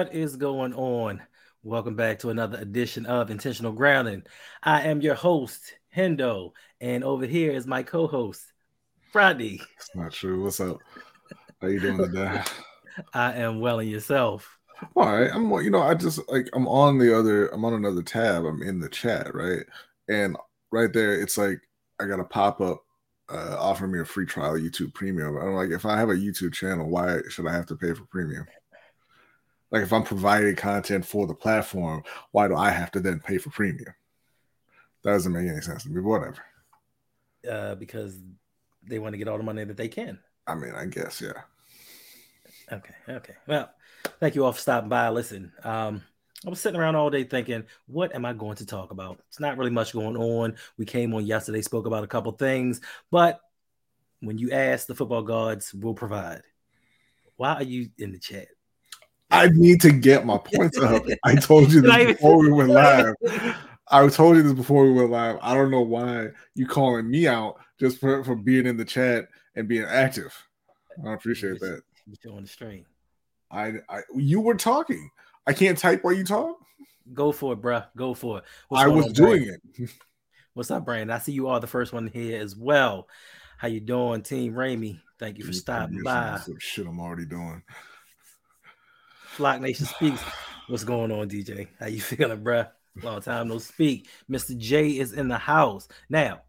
What is going on? Welcome back to another edition of Intentional Grounding. I am your host, Hendo, and over here is my co-host, Friday. It's not true. What's up? How you doing today? I am well, and yourself. All right. I'm you know, I just like I'm on the other I'm on another tab. I'm in the chat, right? And right there, it's like I got a pop-up uh offer me a free trial YouTube premium. I'm like, if I have a YouTube channel, why should I have to pay for premium? Like if I'm providing content for the platform, why do I have to then pay for premium? That doesn't make any sense to me. Whatever. Uh, because they want to get all the money that they can. I mean, I guess, yeah. Okay, okay. Well, thank you all for stopping by. Listen, um, I was sitting around all day thinking, what am I going to talk about? It's not really much going on. We came on yesterday, spoke about a couple things, but when you ask, the football gods will provide. Why are you in the chat? I need to get my points up. I told you this before we went live. I told you this before we went live. I don't know why you calling me out just for, for being in the chat and being active. I appreciate that. You're on the stream. I, I you were talking. I can't type while you talk. Go for it, bruh. Go for it. What's I was on, doing Brandon? it. What's up, Brandon? I see you are the first one here as well. How you doing, Team Ramey? Thank you for stopping by. Shit I'm already doing. Flock Nation speaks. What's going on, DJ? How you feeling, bruh? Long time no speak. Mr. J is in the house. Now,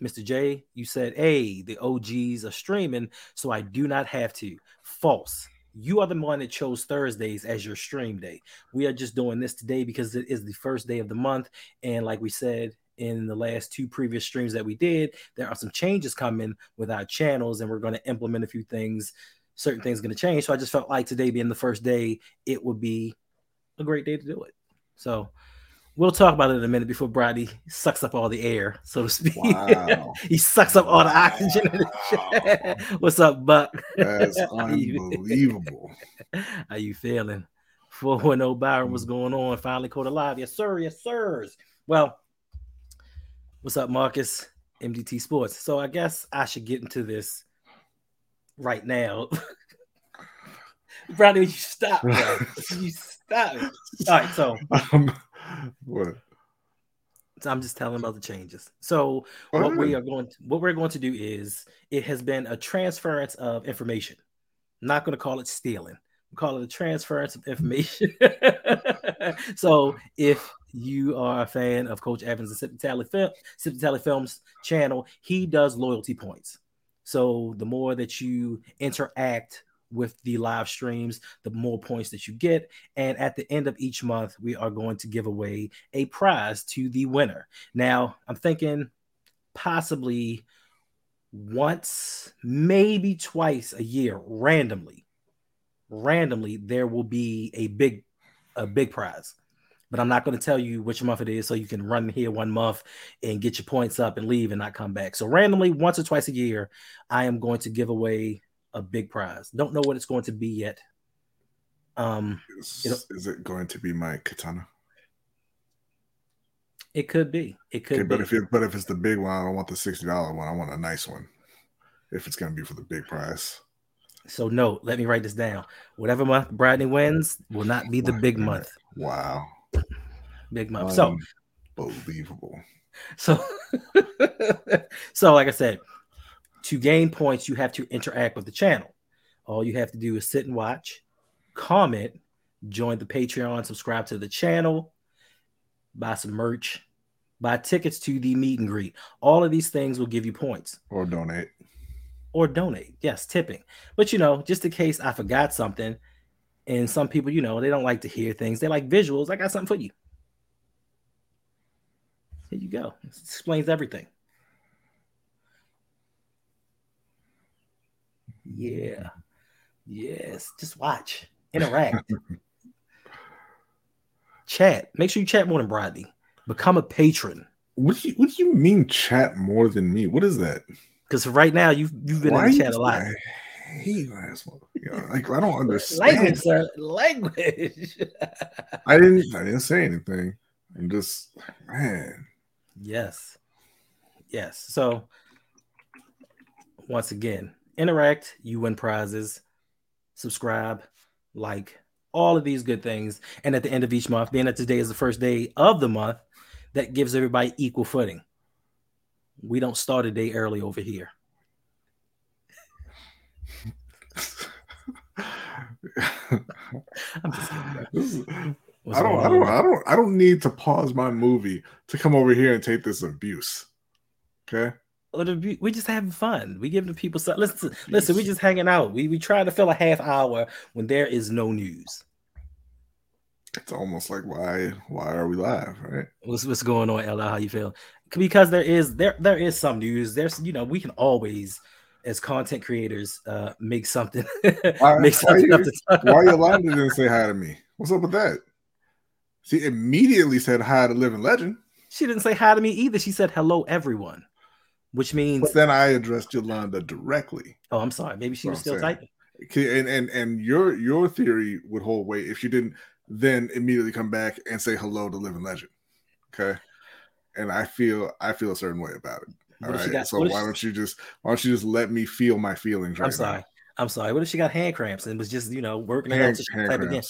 Mr. J, you said, hey, the OGs are streaming, so I do not have to. False. You are the one that chose Thursdays as your stream day. We are just doing this today because it is the first day of the month. And like we said in the last two previous streams that we did, there are some changes coming with our channels, and we're going to implement a few things certain things going to change. So I just felt like today being the first day, it would be a great day to do it. So we'll talk about it in a minute before Brady sucks up all the air, so to speak. Wow. he sucks up all the oxygen chat. What's up, Buck? That's unbelievable. How you feeling? 410 Byron, what's mm. going on? Finally caught alive. Yes, sir. Yes, sirs. Well, what's up, Marcus? MDT Sports. So I guess I should get into this right now. Brother, you stop, you stop. All right, so um, what? So I'm just telling about the changes. So what we are going to, what we're going to do is it has been a transference of information. I'm not going to call it stealing. We call it a transference of information. so if you are a fan of Coach Evans and Sip Tally, Film, Sip Tally Films channel, he does loyalty points. So the more that you interact with the live streams, the more points that you get. And at the end of each month, we are going to give away a prize to the winner. Now, I'm thinking possibly once, maybe twice a year, randomly. Randomly, there will be a big, a big prize but I'm not going to tell you which month it is so you can run here one month and get your points up and leave and not come back. So randomly, once or twice a year, I am going to give away a big prize. Don't know what it's going to be yet. Um, is, is it going to be my katana? It could be. It could. Okay, but if it, but if it's the big one, I don't want the sixty dollar one. I want a nice one. If it's going to be for the big prize. So no, let me write this down. Whatever month Bradley wins will not be the big month. Wow. Big month. So unbelievable. So so like I said, to gain points, you have to interact with the channel. All you have to do is sit and watch, comment, join the Patreon, subscribe to the channel, buy some merch, buy tickets to the meet and greet. All of these things will give you points. Or donate. Or donate. Yes, tipping. But you know, just in case I forgot something, and some people, you know, they don't like to hear things. They like visuals. I got something for you. Here you go. It explains everything. Yeah. Yes. Just watch. Interact. chat. Make sure you chat more than Bradley. Become a patron. What do you what do you mean chat more than me? What is that? Because right now you've you've been Why in the chat a lot. I hate asshole. You know, like I don't understand. Language, sir. Language. I didn't I didn't say anything. I'm just man. Yes. Yes. So once again, interact, you win prizes. Subscribe, like, all of these good things. And at the end of each month, being that today is the first day of the month, that gives everybody equal footing. We don't start a day early over here. I'm just kidding, I don't, I don't, I don't, I don't need to pause my movie to come over here and take this abuse. Okay. Oh, we just having fun. We giving the people stuff. Listen, listen. We just hanging out. We we try to fill a half hour when there is no news. It's almost like why why are we live, right? What's what's going on, Ella? How you feel? Because there is there there is some news. There's you know we can always as content creators uh make something why, make something why, you, why Yolanda didn't say hi to me? What's up with that? She immediately said hi to Living Legend. She didn't say hi to me either. She said hello, everyone, which means. But then I addressed Yolanda directly. Oh, I'm sorry. Maybe she was still typing. And and and your your theory would hold weight if you didn't then immediately come back and say hello to Living Legend. Okay, and I feel I feel a certain way about it. All right, got, so why she, don't you just why don't you just let me feel my feelings right I'm sorry. Now? I'm sorry. What if she got hand cramps and was just you know working hand, hand type again?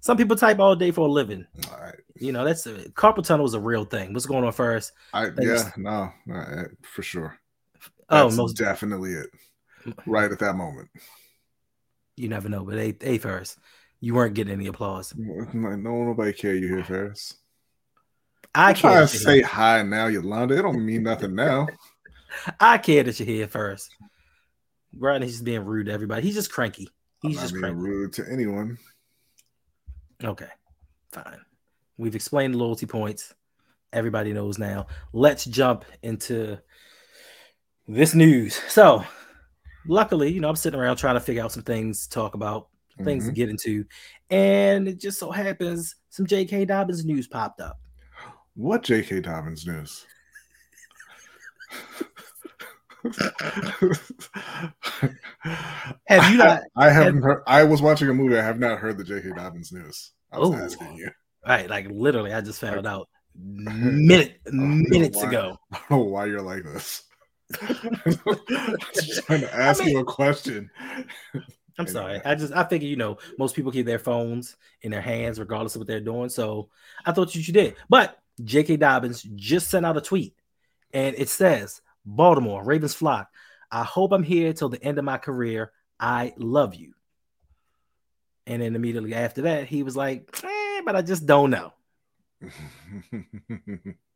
Some people type all day for a living. All right. You know, that's a, carpal tunnel is a real thing. What's going on first? I, yeah, no, eh, for sure. Oh, that's oh, most definitely it. Right at that moment. You never know, but a, a first, you weren't getting any applause. No, nobody care you here, Ferris. I can't say hi now, Yolanda. It don't mean nothing now. I care that you're here first. Rodney's just being rude to everybody. He's just cranky. He's just being cranky. rude to anyone. Okay, fine. We've explained loyalty points. Everybody knows now. Let's jump into this news. So, luckily, you know, I'm sitting around trying to figure out some things to talk about, things mm-hmm. to get into, and it just so happens some J.K. Dobbins news popped up. What J.K. Dobbins news? have you not? I, I haven't have, heard. I was watching a movie. I have not heard the J.K. Dobbins news. I was oh, asking you. Right, like literally, I just found out minute minutes why, ago. I don't know why you're like this. just trying to ask I mean, you a question. I'm sorry. I just I figure you know most people keep their phones in their hands regardless of what they're doing. So I thought you did. But J.K. Dobbins just sent out a tweet, and it says Baltimore, Ravens flock. I hope I'm here till the end of my career. I love you. And then immediately after that, he was like, eh, but I just don't know.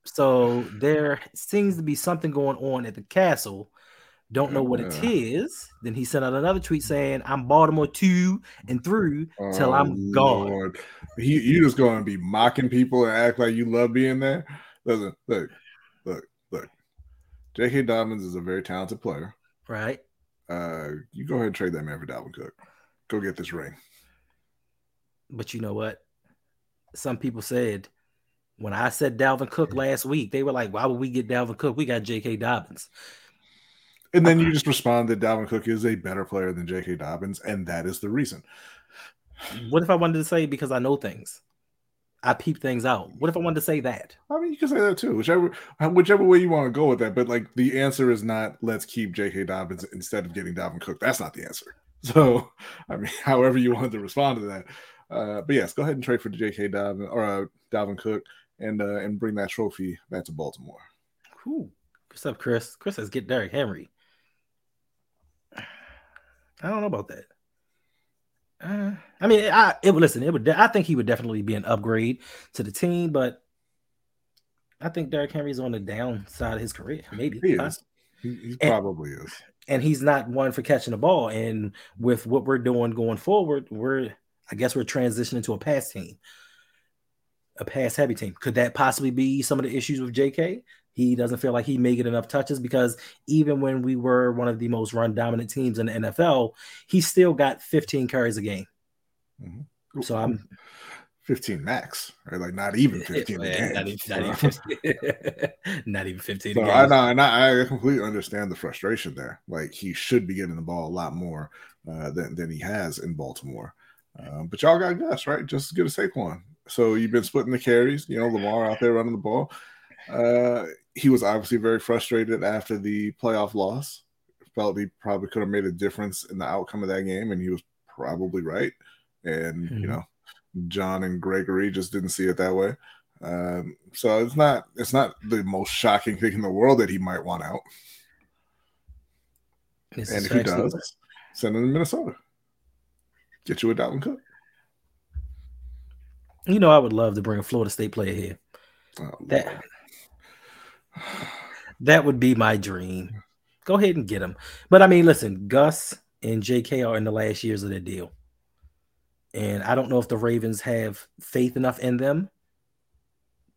so there seems to be something going on at the castle. Don't know what it is. Then he sent out another tweet saying, I'm Baltimore two and through till oh, I'm gone. He, you just going to be mocking people and act like you love being there. Listen, look, look, J.K. Dobbins is a very talented player. Right. Uh, you go ahead and trade that man for Dalvin Cook. Go get this ring. But you know what? Some people said when I said Dalvin Cook last week, they were like, "Why would we get Dalvin Cook? We got J.K. Dobbins." And then you just respond that Dalvin Cook is a better player than J.K. Dobbins, and that is the reason. What if I wanted to say because I know things? I peep things out. What if I wanted to say that? I mean, you can say that too, whichever whichever way you want to go with that. But like, the answer is not let's keep J.K. Dobbins instead of getting Dalvin Cook. That's not the answer. So, I mean, however you wanted to respond to that. Uh, but yes, go ahead and trade for J.K. Dobbin or uh, Dalvin Cook and uh, and bring that trophy back to Baltimore. Cool. What's up, Chris? Chris says get Derrick Henry. I don't know about that. Uh, I mean, I it would listen. It would. I think he would definitely be an upgrade to the team, but I think Derrick Henry's on the downside of his career. Maybe he is. He, he and, probably is. And he's not one for catching the ball. And with what we're doing going forward, we're I guess we're transitioning to a pass team, a pass heavy team. Could that possibly be some of the issues with J.K.? He doesn't feel like he may get enough touches because even when we were one of the most run dominant teams in the NFL, he still got 15 carries a game. Mm-hmm. So I'm 15 max, right? Like not even 15 yeah, not, even, not, even 15. not even 15 so I know, and I, I, completely understand the frustration there. Like he should be getting the ball a lot more uh, than, than he has in Baltimore. Um, but y'all got Gus, right? Just as good as Saquon. So you've been splitting the carries, you know, Lamar out there running the ball. Uh, he was obviously very frustrated after the playoff loss. Felt he probably could have made a difference in the outcome of that game, and he was probably right. And mm-hmm. you know, John and Gregory just didn't see it that way. Um, so it's not it's not the most shocking thing in the world that he might want out. This and if he does, send him to Minnesota. Get you a Dalvin Cook. You know, I would love to bring a Florida State player here. Oh, that that would be my dream. Go ahead and get him. But I mean, listen, Gus and JK are in the last years of their deal. And I don't know if the Ravens have faith enough in them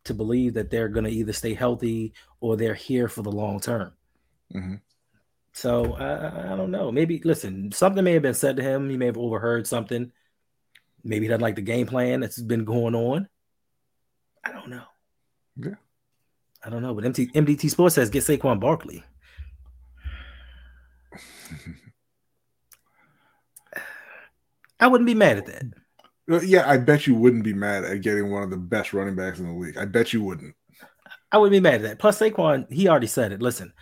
to believe that they're going to either stay healthy or they're here for the long term. Mm-hmm. So I, I, don't know. Maybe listen, something may have been said to him. He may have overheard something. Maybe he doesn't like the game plan that's been going on. I don't know. Yeah. I don't know. But MT, MDT Sports says get Saquon Barkley. I wouldn't be mad at that. Uh, yeah, I bet you wouldn't be mad at getting one of the best running backs in the league. I bet you wouldn't. I wouldn't be mad at that. Plus, Saquon, he already said it. Listen,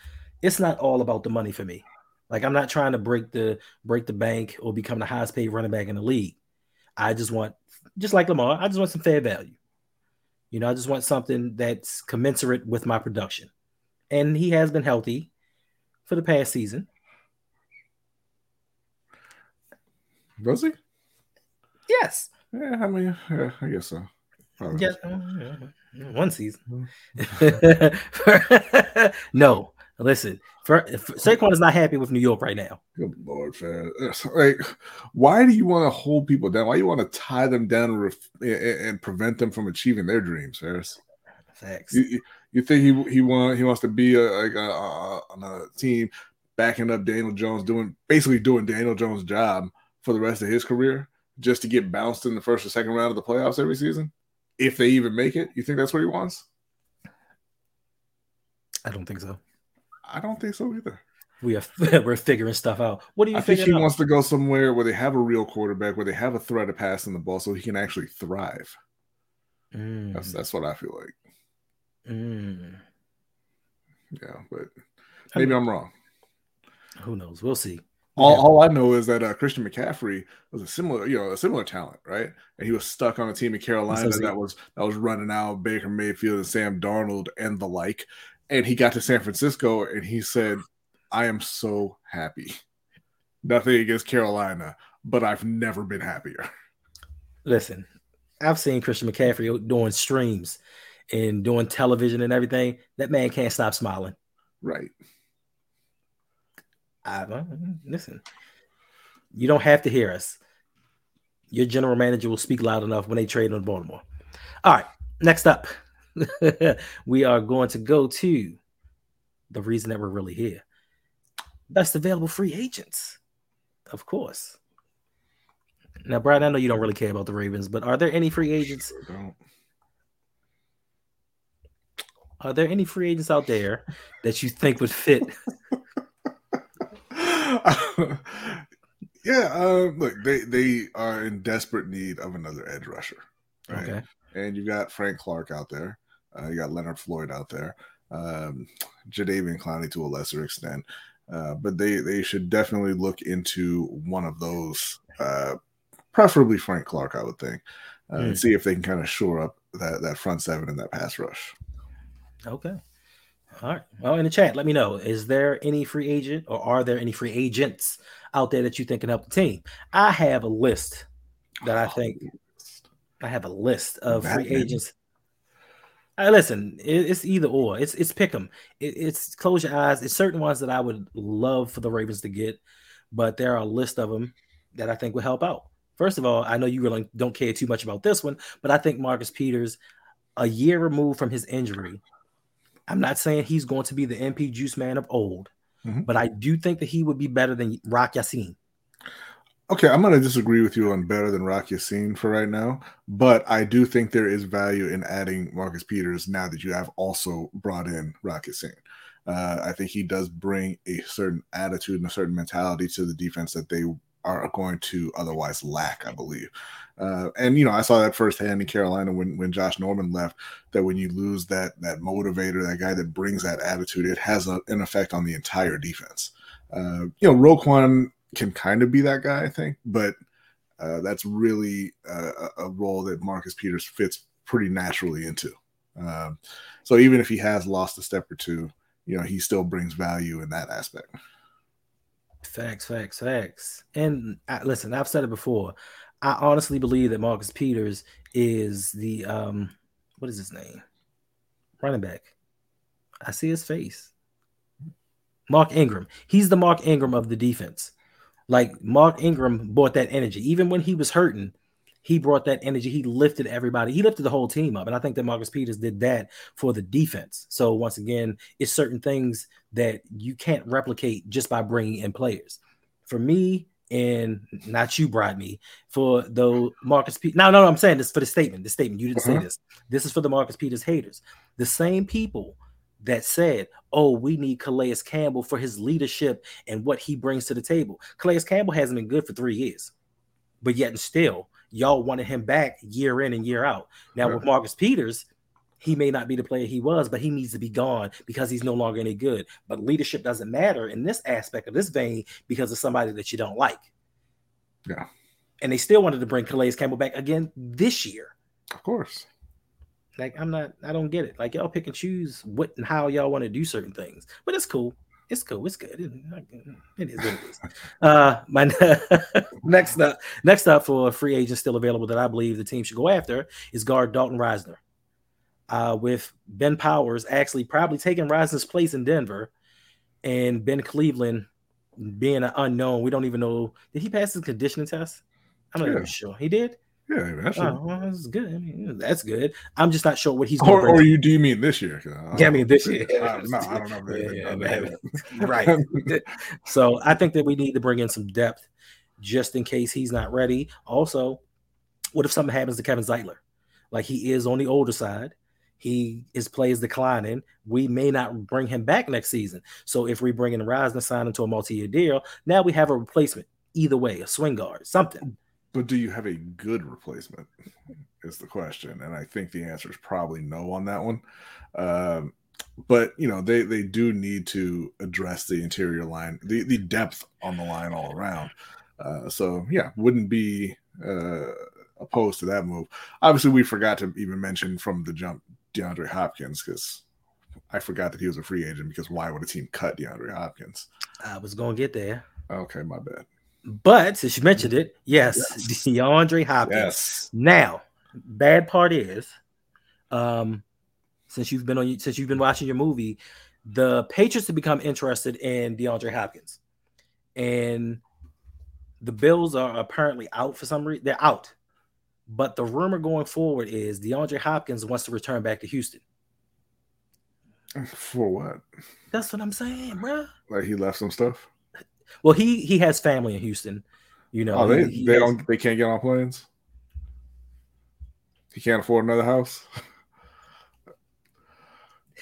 it's not all about the money for me. Like I'm not trying to break the break the bank or become the highest paid running back in the league. I just want, just like Lamar, I just want some fair value. You know, I just want something that's commensurate with my production. And he has been healthy for the past season. Was he? Yes. Yeah, I mean, yeah, I guess so. Oh, yeah, one season. Mm-hmm. no, listen. For, Saquon is not happy with New York right now. Good lord, fam! Like, why do you want to hold people down? Why do you want to tie them down and, ref- and prevent them from achieving their dreams, Ferris? Facts. You, you, think he he want he wants to be a, like a, a, on a team backing up Daniel Jones, doing basically doing Daniel Jones' job for the rest of his career just to get bounced in the first or second round of the playoffs every season? If they even make it, you think that's what he wants? I don't think so. I don't think so either. We are we're figuring stuff out. What do you I think he out? wants to go somewhere where they have a real quarterback, where they have a threat of passing the ball, so he can actually thrive. Mm. That's that's what I feel like. Mm. Yeah, but maybe I am wrong. Who knows? We'll see. All, yeah. all I know is that uh, Christian McCaffrey was a similar, you know, a similar talent, right? And he was stuck on a team in Carolina that was that was running out Baker Mayfield and Sam Darnold and the like. And he got to San Francisco and he said, "I am so happy. Nothing against Carolina, but I've never been happier." Listen, I've seen Christian McCaffrey doing streams and doing television and everything. That man can't stop smiling. Right. I, uh, listen, you don't have to hear us. Your general manager will speak loud enough when they trade on Baltimore. All right, next up, we are going to go to the reason that we're really here. Best available free agents, of course. Now, Brian, I know you don't really care about the Ravens, but are there any free agents? Are there any free agents out there that you think would fit yeah, uh, look, they they are in desperate need of another edge rusher. Right? Okay. And you've got Frank Clark out there. Uh, you got Leonard Floyd out there. Um, Jadeveon Clowney to a lesser extent. Uh, but they they should definitely look into one of those, uh, preferably Frank Clark, I would think, uh, mm. and hmm. see if they can kind of shore up that that front seven and that pass rush. Okay. All right. Well, in the chat, let me know. Is there any free agent or are there any free agents out there that you think can help the team? I have a list that I think I have a list of free agents. I listen, it's either or. It's it's pick them. It, it's close your eyes. It's certain ones that I would love for the Ravens to get, but there are a list of them that I think would help out. First of all, I know you really don't care too much about this one, but I think Marcus Peters, a year removed from his injury, I'm not saying he's going to be the MP juice man of old, mm-hmm. but I do think that he would be better than Rock Ya-Sin. Okay, I'm going to disagree with you on better than Rock Ya-Sin for right now, but I do think there is value in adding Marcus Peters now that you have also brought in Rock Ya-Sin. Uh, I think he does bring a certain attitude and a certain mentality to the defense that they are going to otherwise lack, I believe. Uh, and you know, I saw that firsthand in Carolina when when Josh Norman left. That when you lose that that motivator, that guy that brings that attitude, it has a, an effect on the entire defense. Uh, you know, Roquan can kind of be that guy, I think, but Uh, that's really uh, a role that Marcus Peters fits pretty naturally into. Um, so even if he has lost a step or two, you know, he still brings value in that aspect. Facts, facts, facts. And uh, listen, I've said it before. I honestly believe that Marcus Peters is the um, what is his name? Running back. I see his face. Mark Ingram. He's the Mark Ingram of the defense. Like Mark Ingram brought that energy. Even when he was hurting, he brought that energy. He lifted everybody. He lifted the whole team up. And I think that Marcus Peters did that for the defense. So once again, it's certain things that you can't replicate just by bringing in players. For me, and not you, brought me for the Marcus Peters. No, no, no, I'm saying this for the statement. The statement. You didn't uh-huh. say this. This is for the Marcus Peters haters. The same people that said, "Oh, we need Calais Campbell for his leadership and what he brings to the table." Calais Campbell hasn't been good for three years, but yet and still, y'all wanted him back year in and year out. Now with Marcus Peters, he may not be the player he was, but he needs to be gone because he's no longer any good. But leadership doesn't matter in this aspect of this vein because of somebody that you don't like. Yeah. And they still wanted to bring Calais Campbell back again this year. Of course. Like I'm not, I don't get it. Like y'all pick and choose what and how y'all want to do certain things, but it's cool. It's cool. It's good. It, is what it is. Uh, my next up, next up for a free agent still available that I believe the team should go after is guard Dalton Risner. Uh, with Ben Powers actually probably taking Risner's place in Denver, and Ben Cleveland being an unknown. We don't even know. Did he pass his conditioning test? I'm not yeah. even sure. He did. Yeah, that's, oh, well, that's good. That's good. I'm just not sure what he's going. Or, or you do you mean this year? Yeah, I mean this year. I, no, I don't know. yeah, yeah, right. so I think that we need to bring in some depth, just in case he's not ready. Also, what if something happens to Kevin Zeitler? Like he is on the older side. He his play is declining. We may not bring him back next season. So if we bring in Risner, sign him to a multi-year deal, now we have a replacement. Either way, a swing guard, something. But do you have a good replacement? Is the question, and I think the answer is probably no on that one. Um, but you know they they do need to address the interior line, the the depth on the line all around. Uh, so yeah, wouldn't be uh, opposed to that move. Obviously, we forgot to even mention from the jump DeAndre Hopkins because I forgot that he was a free agent. Because why would a team cut DeAndre Hopkins? I was gonna get there. Okay, my bad. But since you mentioned it, yes, yes. DeAndre Hopkins. Yes. Now, bad part is, um, since you've been on since you've been watching your movie, the Patriots have become interested in DeAndre Hopkins, and the Bills are apparently out for some reason. They're out, but the rumor going forward is DeAndre Hopkins wants to return back to Houston. For what? That's what I'm saying, bro. Like he left some stuff. Well, he he has family in Houston. You know, oh, they he, they has, don't they can't get on planes. He can't afford another house.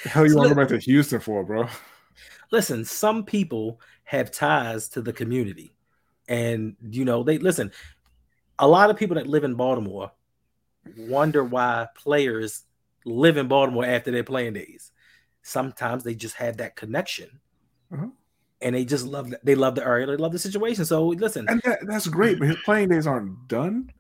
hell, you so want to go back to Houston for, bro? Listen, some people have ties to the community, and you know they listen. A lot of people that live in Baltimore wonder why players live in Baltimore after their playing days. Sometimes they just have that connection. Uh-huh and they just love they love the area, they love the situation. So listen, and that, that's great, but his playing days aren't done.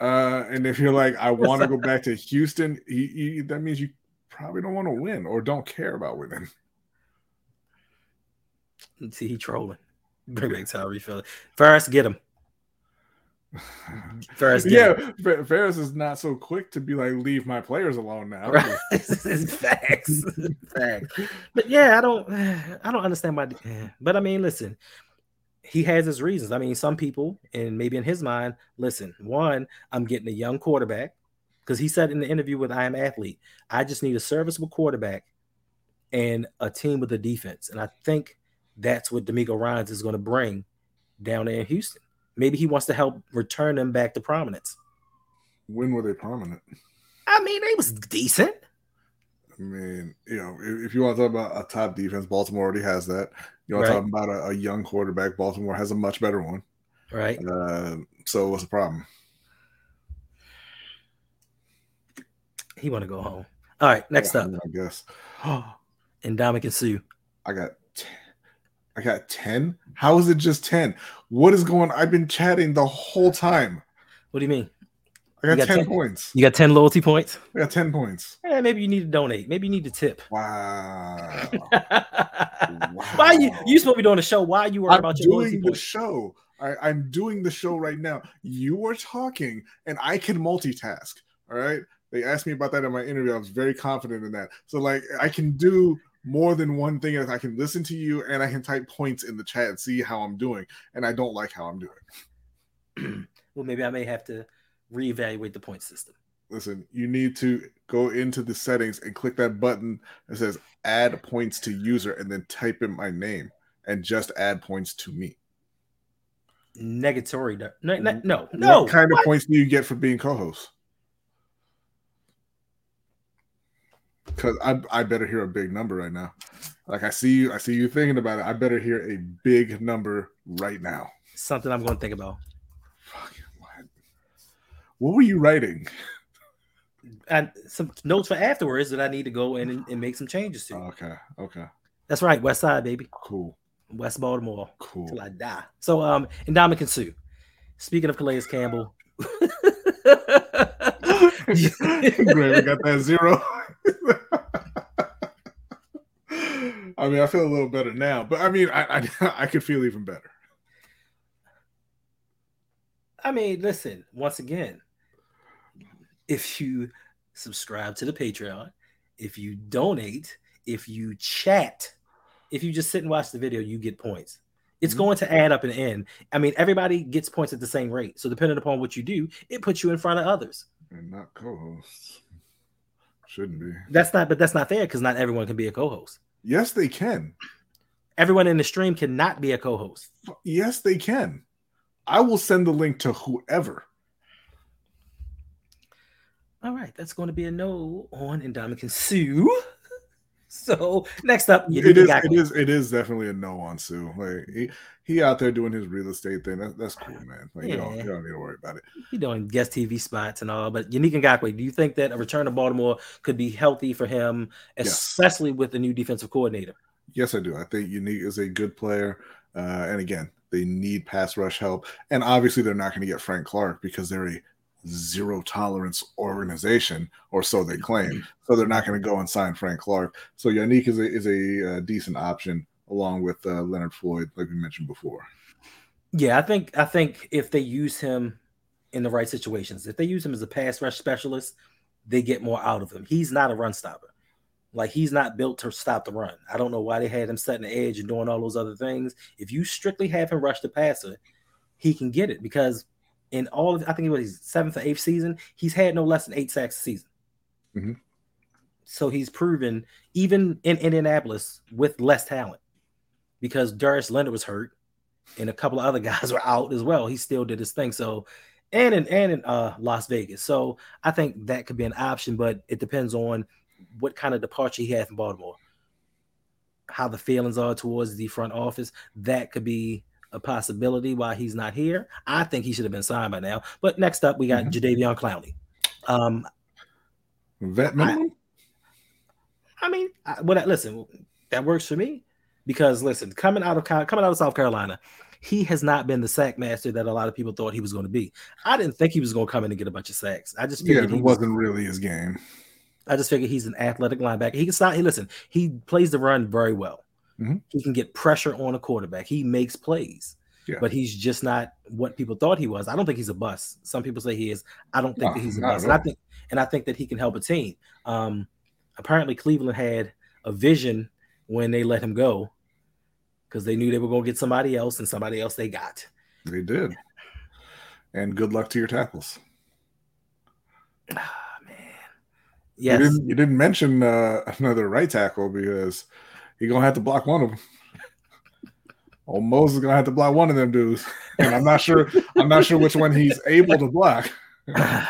Uh, and if you're like, I want to go back to Houston, he, he, that means you probably don't want to win or don't care about winning. See, he trolling. Bring back Tyre Phillips. First, get him. Ferris, yeah, Ferris is not so quick to be like, leave my players alone now. Right. facts, facts. But yeah, I don't, I don't understand why. But I mean, listen, he has his reasons. I mean, some people, and maybe in his mind, listen, one, I'm getting a young quarterback because he said in the interview with I Am Athlete, I just need a serviceable quarterback and a team with a defense, and I think that's what DeMeco Ryans is going to bring down there in Houston. Maybe he wants to help return them back to prominence. When were they prominent? I mean, they was decent. I mean, you know, if, if you want to talk about a top defense, Baltimore already has that. You want right. to talk about a, a, young quarterback, Baltimore has a much better one. Right. Uh, so what's the problem? He want to go home. All right, next yeah, up. I guess. Ndamukong Suh. I got I got 10. How is it just 10? What is going I've been chatting the whole time. What do you mean? I got, got 10, 10, points. You got 10 loyalty points? I got 10 points. Yeah, maybe you need to donate. Maybe you need to tip. Wow. wow. Why you you supposed to be doing a show? Why you worried about your doing the points? show? I, I'm doing the show right now. You are talking, and I can multitask. All right. They asked me about that in my interview. I was very confident in that. So like I can do more than one thing. Is I can listen to you and I can type points in the chat and see how I'm doing. And I don't like how I'm doing. well, maybe I may have to reevaluate the point system. Listen, you need to go into the settings and click that button that says add points to user and then type in my name and just add points to me. Negatory. No, no, no. no. What kind what? of points do you get for being co host? Because I, I better hear a big number right now. Like I see you, I see you thinking about it. I better hear a big number right now. Something I'm going to think about. What were you writing? And some notes for afterwards that I need to go in and, and make some changes to. Okay. Okay. That's right. West Side, baby. Cool. West Baltimore. Cool. Till I die. So, um, Ndamukong Suh. Speaking of Calais Campbell. Great, we got that zero. I mean, I feel a little better now, but I mean, I, I I could feel even better. I mean, listen, once again, if you subscribe to the Patreon, if you donate, if you chat, if you just sit and watch the video, you get points. It's mm-hmm. going to add up and end. I mean, everybody gets points at the same rate. So depending upon what you do, it puts you in front of others. And not co-hosts. Shouldn't be. That's not, but that's not fair because not everyone can be a co-host. Yes, they can. Everyone in the stream cannot be a co-host. Yes, they can. I will send the link to whoever. All right, that's going to be a no on Ndamukong Suh. So next up, it is, it is it is definitely a no on Suh. Like he, he out there doing his real estate thing. That, that's cool, man. Like, yeah. you, don't, you don't need to worry about it. He doing guest TV spots and all. But Yannick Ngakoue, do you think that a return to Baltimore could be healthy for him, especially yes. with the new defensive coordinator? Yes, I do. I think Yannick is a good player. Uh, and again, they need pass rush help. And obviously, they're not going to get Frank Clark because they're a zero tolerance organization, or so they claim. So they're not going to go and sign Frank Clark. So Yannick is a is a uh, decent option along with uh, Leonard Floyd, like we mentioned before. Yeah, I think I think if they use him in the right situations, if they use him as a pass rush specialist, they get more out of him. He's not a run stopper. Like he's not built to stop the run. I don't know why they had him setting the edge and doing all those other things. If you strictly have him rush the passer, he can get it because in all of I think it was his seventh or eighth season, he's had no less than eight sacks a season. Mm-hmm. So he's proven even in Indianapolis with less talent because Darius Leonard was hurt and a couple of other guys were out as well. He still did his thing. So and in and in uh, Las Vegas. So I think that could be an option, but it depends on what kind of departure he had from Baltimore, how the feelings are towards the front office. That could be a possibility why he's not here. I think he should have been signed by now. But next up, we got mm-hmm. Jadeveon Clowney. Um, Vet minimum. I, I mean, I, what? Listen, that works for me because listen, coming out of coming out of South Carolina, he has not been the sack master that a lot of people thought he was going to be. I didn't think he was going to come in and get a bunch of sacks. I just yeah, it wasn't was, really his game. I just figured he's an athletic linebacker. He can stop. He listen, he plays the run very well. Mm-hmm. He can get pressure on a quarterback. He makes plays. Yeah. But he's just not what people thought he was. I don't think he's a bust. Some people say he is. I don't think no, that he's a bust. And I think and I think that he can help a team. Um, apparently Cleveland had a vision when they let him go because they knew they were going to get somebody else and somebody else they got. They did. And good luck to your tackles. Yes. You didn't, you didn't mention uh, another right tackle because he's gonna have to block one of them. Oh, Moses is gonna have to block one of them dudes, and I'm not sure. I'm not sure which one he's able to block. yeah,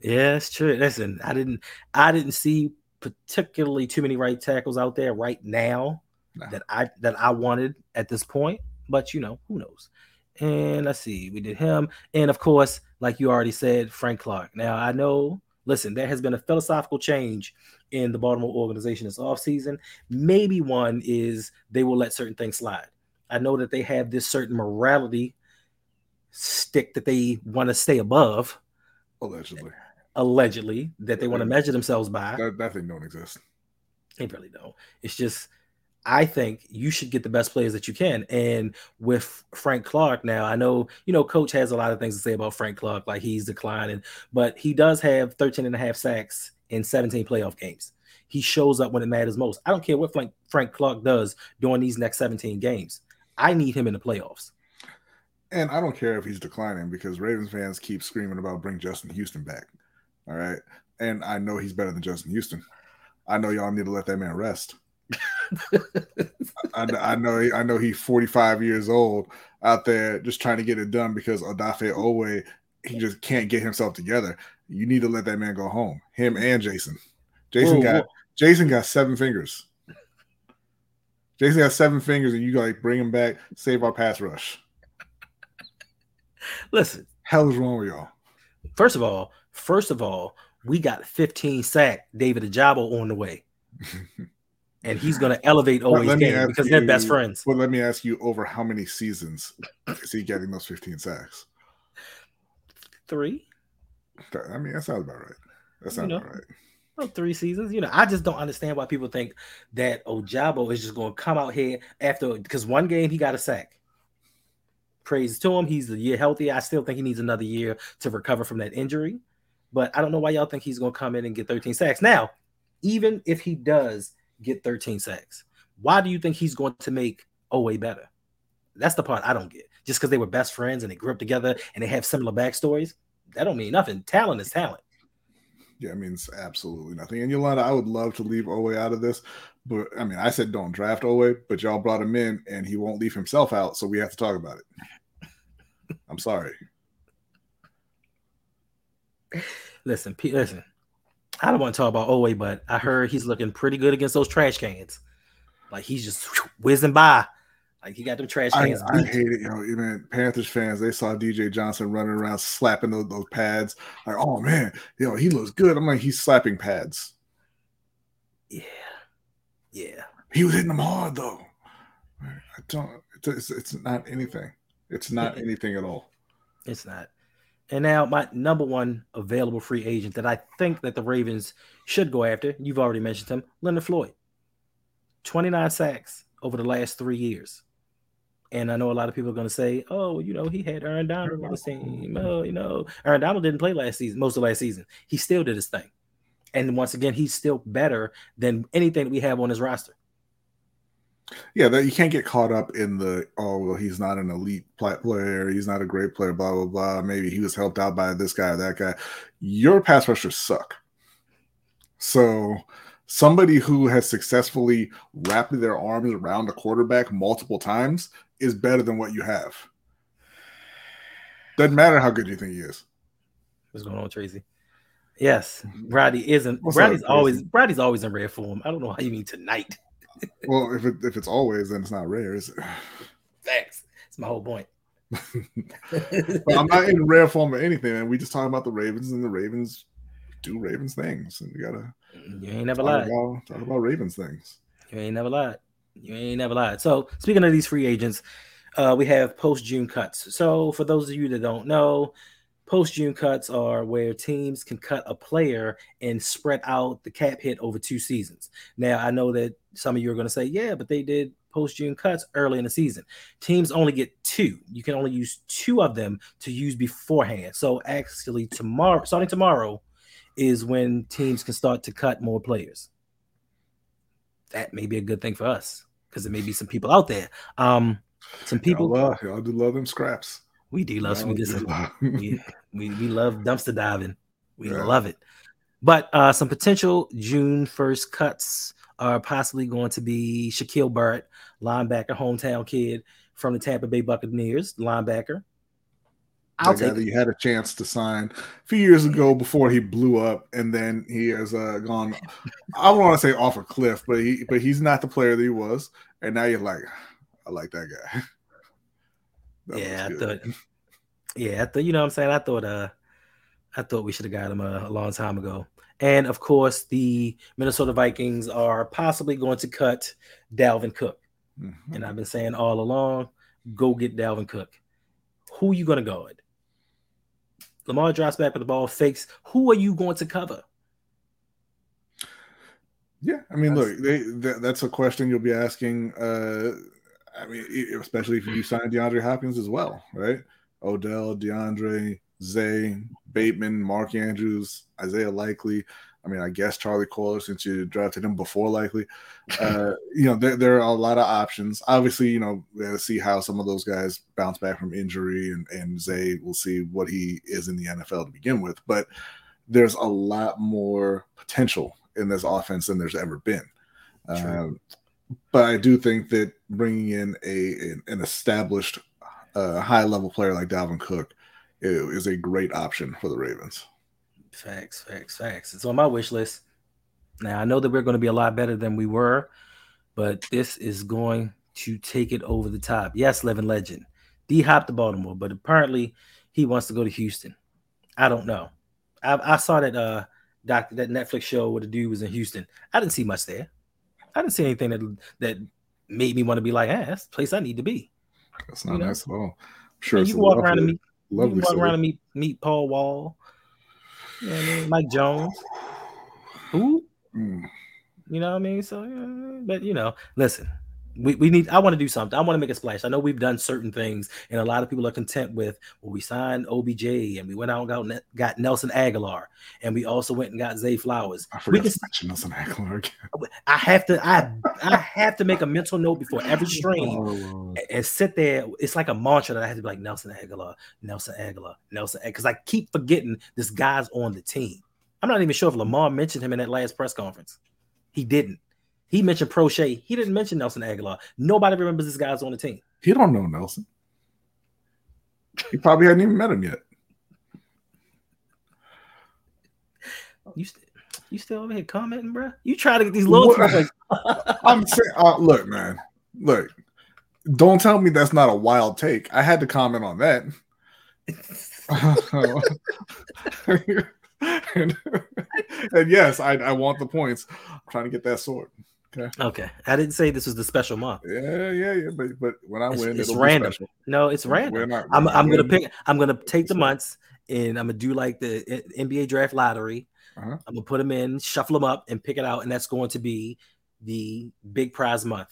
it's true. Listen, I didn't. I didn't see particularly too many right tackles out there right now nah. that I that I wanted at this point. But you know, who knows? And let's see, we did him, and of course, like you already said, Frank Clark. Now I know Listen, there has been a philosophical change in the Baltimore organization this offseason. Maybe one is they will let certain things slide. I know that they have this certain morality stick that they want to stay above. Allegedly. Allegedly, that they want to measure themselves by. That, that thing don't exist. They really don't. It's just I think you should get the best players that you can. And with Frank Clark now, I know, you know, coach has a lot of things to say about Frank Clark, like he's declining, but he does have 13 and a half sacks in 17 playoff games. He shows up when it matters most. I don't care what Frank, Frank Clark does during these next 17 games. I need him in the playoffs. And I don't care if he's declining because Ravens fans keep screaming about bring Justin Houston back. All right. And I know he's better than Justin Houston. I know y'all need to let that man rest. I, I, know I know he's 45 years old out there just trying to get it done because Odafe Oweh he just can't get himself together. You need to let that man go home. Him and Jason. Jason whoa, got whoa. Jason got seven fingers. Jason got seven fingers, and you got like bring him back, save our pass rush. Listen, hell is wrong with y'all. First of all, first of all, we got 15 sack David Ojabo on the way. and he's going to elevate always game because you, they're best friends. Well, let me ask you: over how many seasons is he getting those 15 sacks? Three. I mean, that sounds about right. That sounds you know, about right. Well, three seasons. You know, I just don't understand why people think that Ojabo is just going to come out here after because one game he got a sack. Praise to him. He's a year healthy. I still think he needs another year to recover from that injury. But I don't know why y'all think he's going to come in and get 13 sacks. Now, even if he does get 13 sacks. Why do you think he's going to make Oweh better? That's the part I don't get. Just because they were best friends and they grew up together and they have similar backstories, that don't mean nothing. Talent is talent. Yeah, it means absolutely nothing. And Yolanda, I would love to leave Oweh out of this, but I mean, I said don't draft Oweh, but y'all brought him in and he won't leave himself out, so we have to talk about it. I'm sorry. Listen, listen. I don't want to talk about Oweh, but I heard he's looking pretty good against those trash cans. Like he's just whizzing by. Like he got them trash cans. I, I hate it, you know. Even Panthers fans, they saw DJ Johnson running around slapping those, those pads. Like, oh man, you know, he looks good. I'm like, he's slapping pads. Yeah, yeah. He was hitting them hard though. I don't. It's, it's not anything. It's not anything at all. It's not. And now my number one available free agent that I think that the Ravens should go after, you've already mentioned him, Leonard Floyd. 29 sacks over the last three years. And I know a lot of people are going to say, oh, you know, he had Aaron Donald on the team. Oh, you know, Aaron Donald didn't play last season, most of last season. He still did his thing. And once again, he's still better than anything that we have on his roster. Yeah, that you can't get caught up in the oh well he's not an elite player, he's not a great player, blah blah blah. Maybe he was helped out by this guy or that guy. Your pass rushers suck. So somebody who has successfully wrapped their arms around a quarterback multiple times is better than what you have. Doesn't matter how good you think he is. What's going on, Tracy? Yes, Brady isn't. What's Brady's always Brady's always in rare form. I don't know how you mean tonight well, if it, if it's always, then it's not rare, is it? Thanks. That's my whole point. but I'm not in rare form or anything, and we just talking about the Ravens, and the Ravens do Ravens things, and we gotta. You ain't never lied. About, talk about Ravens things. You ain't never lied. You ain't never lied. So speaking of these free agents, uh, we have post June cuts. So for those of you that don't know, Post June cuts are where teams can cut a player and spread out the cap hit over two seasons. Now, I know that some of you are going to say, yeah, but they did post June cuts early in the season. Teams only get two. You can only use two of them to use beforehand. So, actually, tomorrow, starting tomorrow, is when teams can start to cut more players. That may be a good thing for us because there may be some people out there. Um, some people. Y'all, love, y'all do love them scraps. We do love some we, we love dumpster diving. We yeah. love it. But uh, some potential June 1st cuts are possibly going to be Shaquille Barrett, linebacker, hometown kid from the Tampa Bay Buccaneers, linebacker. I'll take that you had a chance to sign a few years ago before he blew up, and then he has uh, gone. I don't want to say off a cliff, but he but he's not the player that he was, and now you're like, I like that guy. That yeah, I thought. Yeah, I thought. You know, what I'm saying, I thought. Uh, I thought we should have got him a, a, long time ago. And of course, the Minnesota Vikings are possibly going to cut Dalvin Cook. Mm-hmm. And I've been saying all along, go get Dalvin Cook. Who are you going to guard? Lamar drops back with the ball, fakes. Who are you going to cover? Yeah, I mean, that's, look, they, that's a question you'll be asking. Uh, I mean, especially if you sign DeAndre Hopkins as well, right? Odell, DeAndre, Zay, Bateman, Mark Andrews, Isaiah Likely. I mean, I guess Charlie Kolar since you drafted him before Likely. Uh, you know, there, there, are a lot of options. Obviously, you know, we have to see how some of those guys bounce back from injury, and and Zay will see what he is in the NFL to begin with. But there's a lot more potential in this offense than there's ever been. Um, but I do think that bringing in a an established uh, high level player like Dalvin Cook is a great option for the Ravens. Facts, facts, facts. It's on my wish list. Now I know that we're going to be a lot better than we were, but this is going to take it over the top. Yes, living legend. D hop to Baltimore, but apparently he wants to go to Houston. I don't know. I, I saw that uh doctor that Netflix show where the dude was in Houston. I didn't see much there. I didn't see anything that that made me want to be like, ah, that's the place I need to be. That's not you nice at all. I'm sure you walk around and meet you walk around and meet meet Paul Wall. You know I mean? Mike Jones. Who? Mm. You know what I mean? So, yeah, but you know, listen, we, we need i want to do something. I want to make a splash. I know we've done certain things and a lot of people are content with well we signed obj and we went out and got, got nelson agholor and we also went and got zay flowers. I forgot can, to mention nelson agholor again. I have to i i have to make a mental note before every stream oh, and, and, sit there. It's like a mantra that i have to be like nelson agholor nelson agholor nelson because i keep forgetting this guy's on the team. I'm not even sure if lamar mentioned him in that last press conference. He didn't he mentioned Proche. He didn't mention Nelson Agholor. Nobody remembers this guy's on the team. He don't know Nelson. He probably hadn't even met him yet. You, st- you still over here commenting, bro? You try to get these low. I'm saying, uh, look, man, look. Don't tell me that's not a wild take. I had to comment on that. and, and, yes, I, I want the points. I'm trying to get that sword. Okay. Okay. I didn't say this was the special month. Yeah, yeah, yeah. But but when I it's, win, it's random. No, it's random. Not, I'm I'm gonna pick. I'm gonna take the months and I'm gonna do like the NBA draft lottery. Uh-huh. I'm gonna put them in, shuffle them up, and pick it out, and that's going to be the big prize month.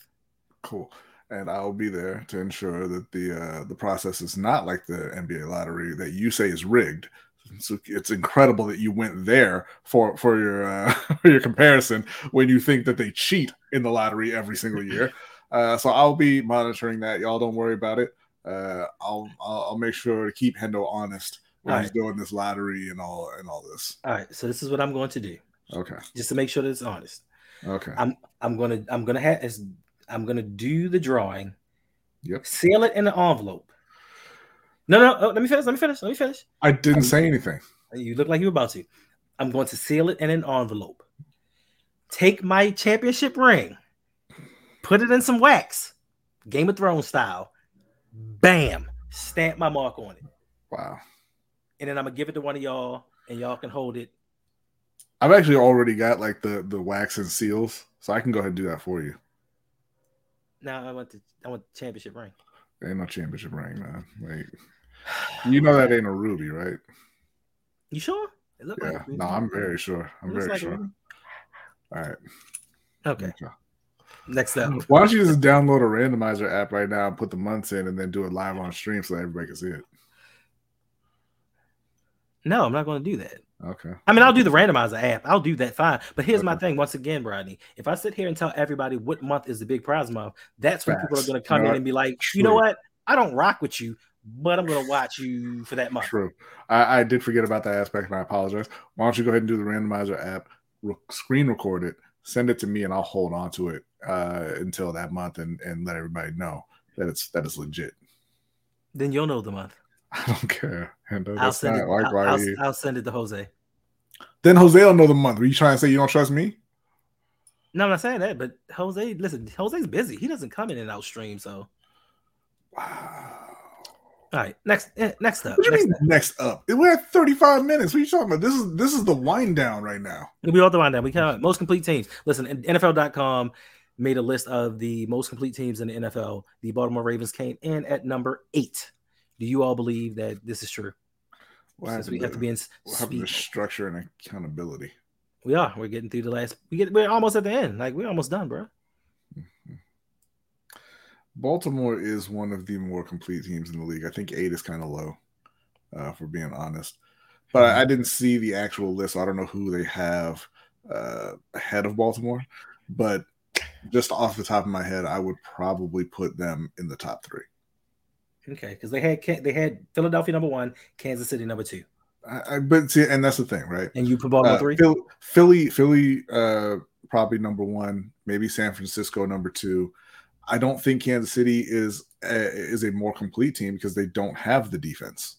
Cool. And I'll be there to ensure that the uh, the process is not like the NBA lottery that you say is rigged. So it's incredible that you went there for for your uh, for your comparison when you think that they cheat in the lottery every single year. Uh, so I'll be monitoring that. Y'all don't worry about it. Uh, I'll, I'll, I'll make sure to keep Hendo honest when all he's right. doing this lottery and all and all this. All right. So this is what I'm going to do. Okay. Just to make sure that it's honest. Okay. I'm I'm gonna I'm gonna have I'm gonna do the drawing. Yep. Seal it in an envelope. No, no, oh, let me finish. Let me finish. Let me finish. I didn't I'm, say anything. You look like you were about to. I'm going to seal it in an envelope. Take my championship ring, put it in some wax, Game of Thrones style. Bam! Stamp my mark on it. Wow. And then I'm gonna give it to one of y'all, and y'all can hold it. I've actually already got like the the wax and seals, so I can go ahead and do that for you. Now I want the I want the championship ring. Ain't no championship ring, man. Like you know that ain't a ruby, right? You sure? It look yeah. Like no, I'm very sure. I'm very like sure. All right. Okay. okay. Next up. Why don't you just download a randomizer app right now and put the months in and then do it live on stream so everybody can see it? No, I'm not going to do that. Okay. I mean, I'll do the randomizer app. I'll do that fine. But here's okay. my thing once again, Rodney. If I sit here and tell everybody what month is the big prize month, that's when people are going to come in and be like, you know what? I don't rock with you, but I'm going to watch you for that month. True. I, I, did forget about that aspect, and I apologize. Why don't you go ahead and do the randomizer app, re- screen record it, send it to me, and I'll hold on to it uh, until that month and, and let everybody know that it's that is legit. Then you'll know the month. I don't care. I'll send, it, like, I'll, I'll, I'll send it to Jose. Then Jose will know the month. Are you trying to say you don't trust me? No, I'm not saying that, but Jose, listen, Jose's busy. He doesn't come in and out stream, so. Wow. All right, next eh, next up. What do you next mean up. next up? We're at 35 minutes. What are you talking about? This is this is the wind down right now. We all the wind down. We count most complete teams. Listen, NFL.com made a list of the most complete teams in the NFL. The Baltimore Ravens came in at number eight. Do you all believe that this is true? What Since we to, have to be in happened structure and accountability? We are. We're getting through the last. We get. We're almost at the end. Like we're almost done, bro. Baltimore is one of the more complete teams in the league. I think eight is kind of low, uh, for being honest. But. I, I, didn't see the actual list. So I don't know who they have uh, ahead of Baltimore. But just off the top of my head, I would probably put them in the top three. Okay, because they had they had Philadelphia number one, Kansas City number two. I, I, but see, and that's the thing, right? And you put Baltimore uh, three. Philly, Philly, uh, probably number one. Maybe San Francisco number two. I don't think Kansas City is a, is a more complete team because they don't have the defense,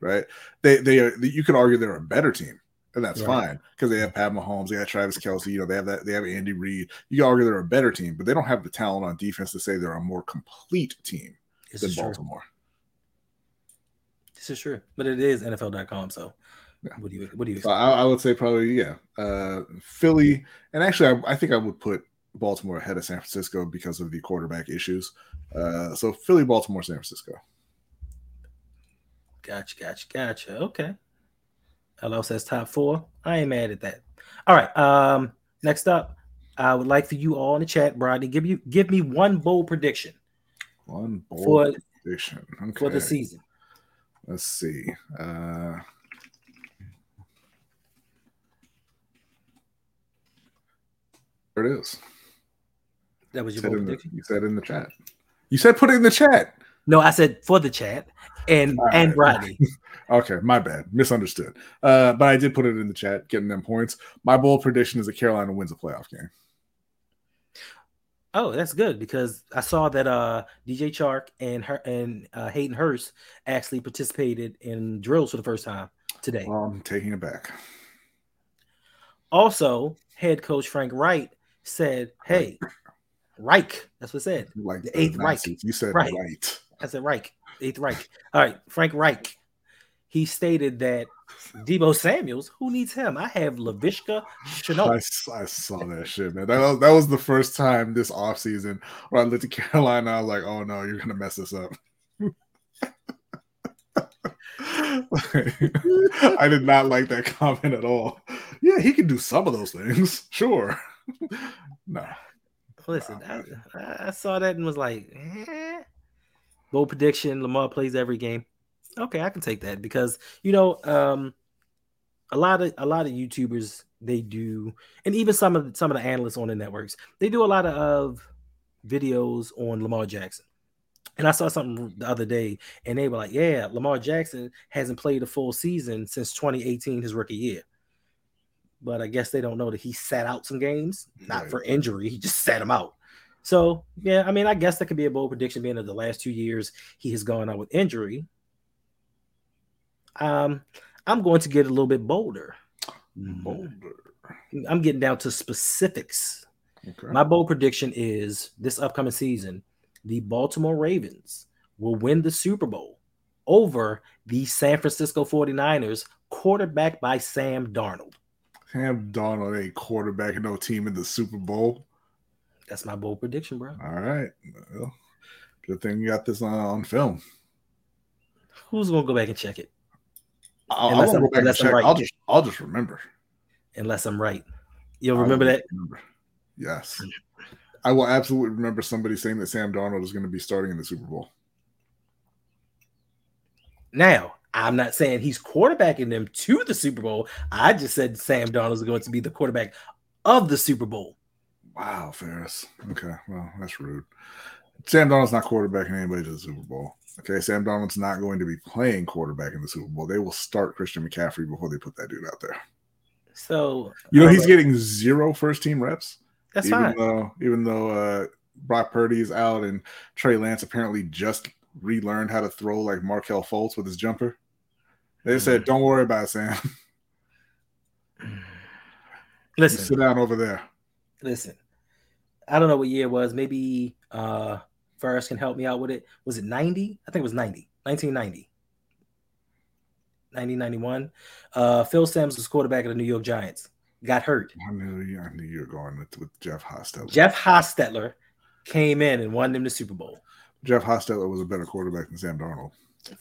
right? They they are. You could argue they're a better team, and that's right. fine because they have Pat Mahomes, they have Travis Kelce, you know, they have that, they have Andy Reid. You can argue they're a better team, but they don't have the talent on defense to say they're a more complete team this than Baltimore. True. This is true, but it is NFL.com. So, yeah. what do you what do you? So I, I, would say probably yeah, uh, Philly, and actually, I, I, think I would put Baltimore ahead of San Francisco because of the quarterback issues. Uh, so Philly, Baltimore, San Francisco. Gotcha, gotcha, gotcha. Okay. Hello says top four. I ain't mad at that. All right. Um, next up, I would like for you all in the chat, Brody, give you give me one bold prediction. One bold for, prediction okay. for the season. Let's see. Uh, there it is. That was your bold prediction. The, you said in the chat. You said put it in the chat. No, I said for the chat and right. and Rodney. okay, my bad, misunderstood. Uh, but I did put it in the chat, getting them points. My bold prediction is that Carolina wins a playoff game. Oh, that's good because I saw that uh, DJ Chark and her and uh, Hayden Hurst actually participated in drills for the first time today. Well, I'm taking it back. Also, head coach Frank Wright said, "Hey, Reich, that's what said. Like the eighth Reich. You said right. right. I said Reich, eighth Reich. All right, Frank Reich. He stated that Deebo Samuel's, who needs him? I have Laviska Shenault. I, I, saw that shit, man. That was, that was the first time this offseason where I looked at Carolina. I was like, oh no, you're gonna mess this up. I did not like that comment at all. Yeah, he can do some of those things, sure. no. Listen, I, I, saw that and was like, eh. bold prediction. Lamar plays every game okay, I can take that because you know, um, a lot of a lot of YouTubers they do, and even some of the, some of the analysts on the networks they do a lot of videos on Lamar Jackson. And I saw something the other day, and they were like, "Yeah, Lamar Jackson hasn't played a full season since 2018, his rookie year." But I guess they don't know that he sat out some games, not right. for injury. He just sat them out. So yeah, I mean, I guess that could be a bold prediction, being that the last two years he has gone out with injury. Um, I'm going to get a little bit bolder. Bolder. I'm getting down to specifics. Okay. My bold prediction is this upcoming season, the Baltimore Ravens will win the Super Bowl over the San Francisco 49ers, quarterback by Sam Darnold. Sam Darnold ain't quarterback no team in the Super Bowl. That's my bold prediction, bro. All right. Well, good thing you got this on, on film. Who's gonna go back and check it? I'll, I'll go back and check. Right. I'll just I'll just remember. Unless I'm right. You'll remember that? Remember. Yes. I will absolutely remember somebody saying that Sam Donald is going to be starting in the Super Bowl. Now, I'm not saying he's quarterbacking them to the Super Bowl. I just said Sam Darnold is going to be the quarterback of the Super Bowl. Wow, Ferris. Okay, well, that's rude. Sam Donald's not quarterbacking anybody to the Super Bowl. Okay, Sam Donald's not going to be playing quarterback in the Super Bowl. They will start Christian McCaffrey before they put that dude out there. So you know he's getting zero first team reps. That's even fine. Though, even though uh, Brock Purdy is out and Trey Lance apparently just relearned how to throw like Markelle Fultz with his jumper. They said. "Don't worry about it, Sam. Listen, sit down over there." Listen, I don't know what year it was. Maybe uh Ferris can help me out with it. Was it 90? I think it was 90, 1990. 1991. Uh, Phil Simms was quarterback of the New York Giants. Got hurt. I knew, I knew you were going with, with Jeff Hostetler. Jeff Hostetler came in and won them the Super Bowl. Jeff Hostetler was a better quarterback than Sam Darnold.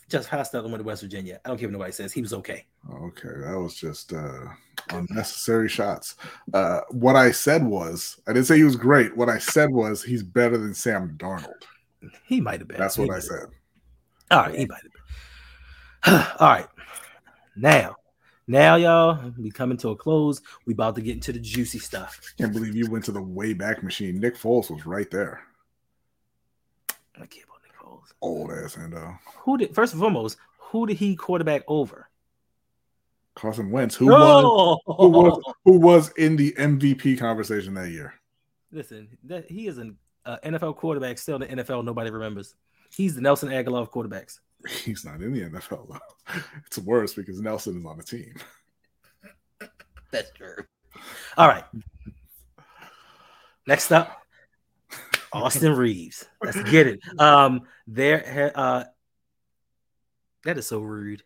Just Hostetler went to West Virginia. I don't care what nobody says. He was okay. Okay, that was just uh, unnecessary shots. Uh, what I said was, I didn't say he was great. What I said was he's better than Sam Darnold. He might have been. That's what I said. All right, he might have been. All right, now, now, y'all, we coming to a close. We about to get into the juicy stuff. Can't believe you went to the way back machine. Nick Foles was right there. I can't believe Old ass Endo. Who did first and foremost? Who did he quarterback over? Carson Wentz, who was who was who was in the MVP conversation that year. Listen, that he is an uh, NFL quarterback still in the NFL. Nobody remembers. He's the Nelson Agholor of quarterbacks. He's not in the NFL though. It's worse because Nelson is on the team. That's true. All right. Next up, Austin Reaves. Let's get it. Um, there. Uh, that is so rude.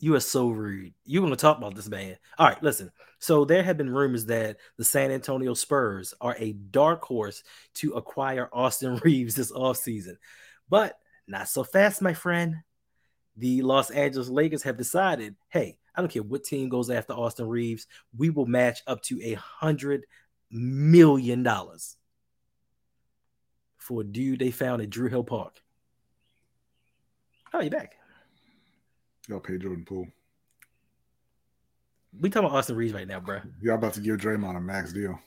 You are so rude. You want to talk about this man? All right, listen. So there have been rumors that the San Antonio Spurs are a dark horse to acquire Austin Reaves this offseason. But not so fast, my friend. The Los Angeles Lakers have decided, hey, I don't care what team goes after Austin Reaves, we will match up to a hundred million dollars for a dude they found at Drew Hill Park. Oh, you back? Y'all pay Jordan Poole. We talking about Austin Reaves right now, bro. Y'all about to give Draymond a max deal.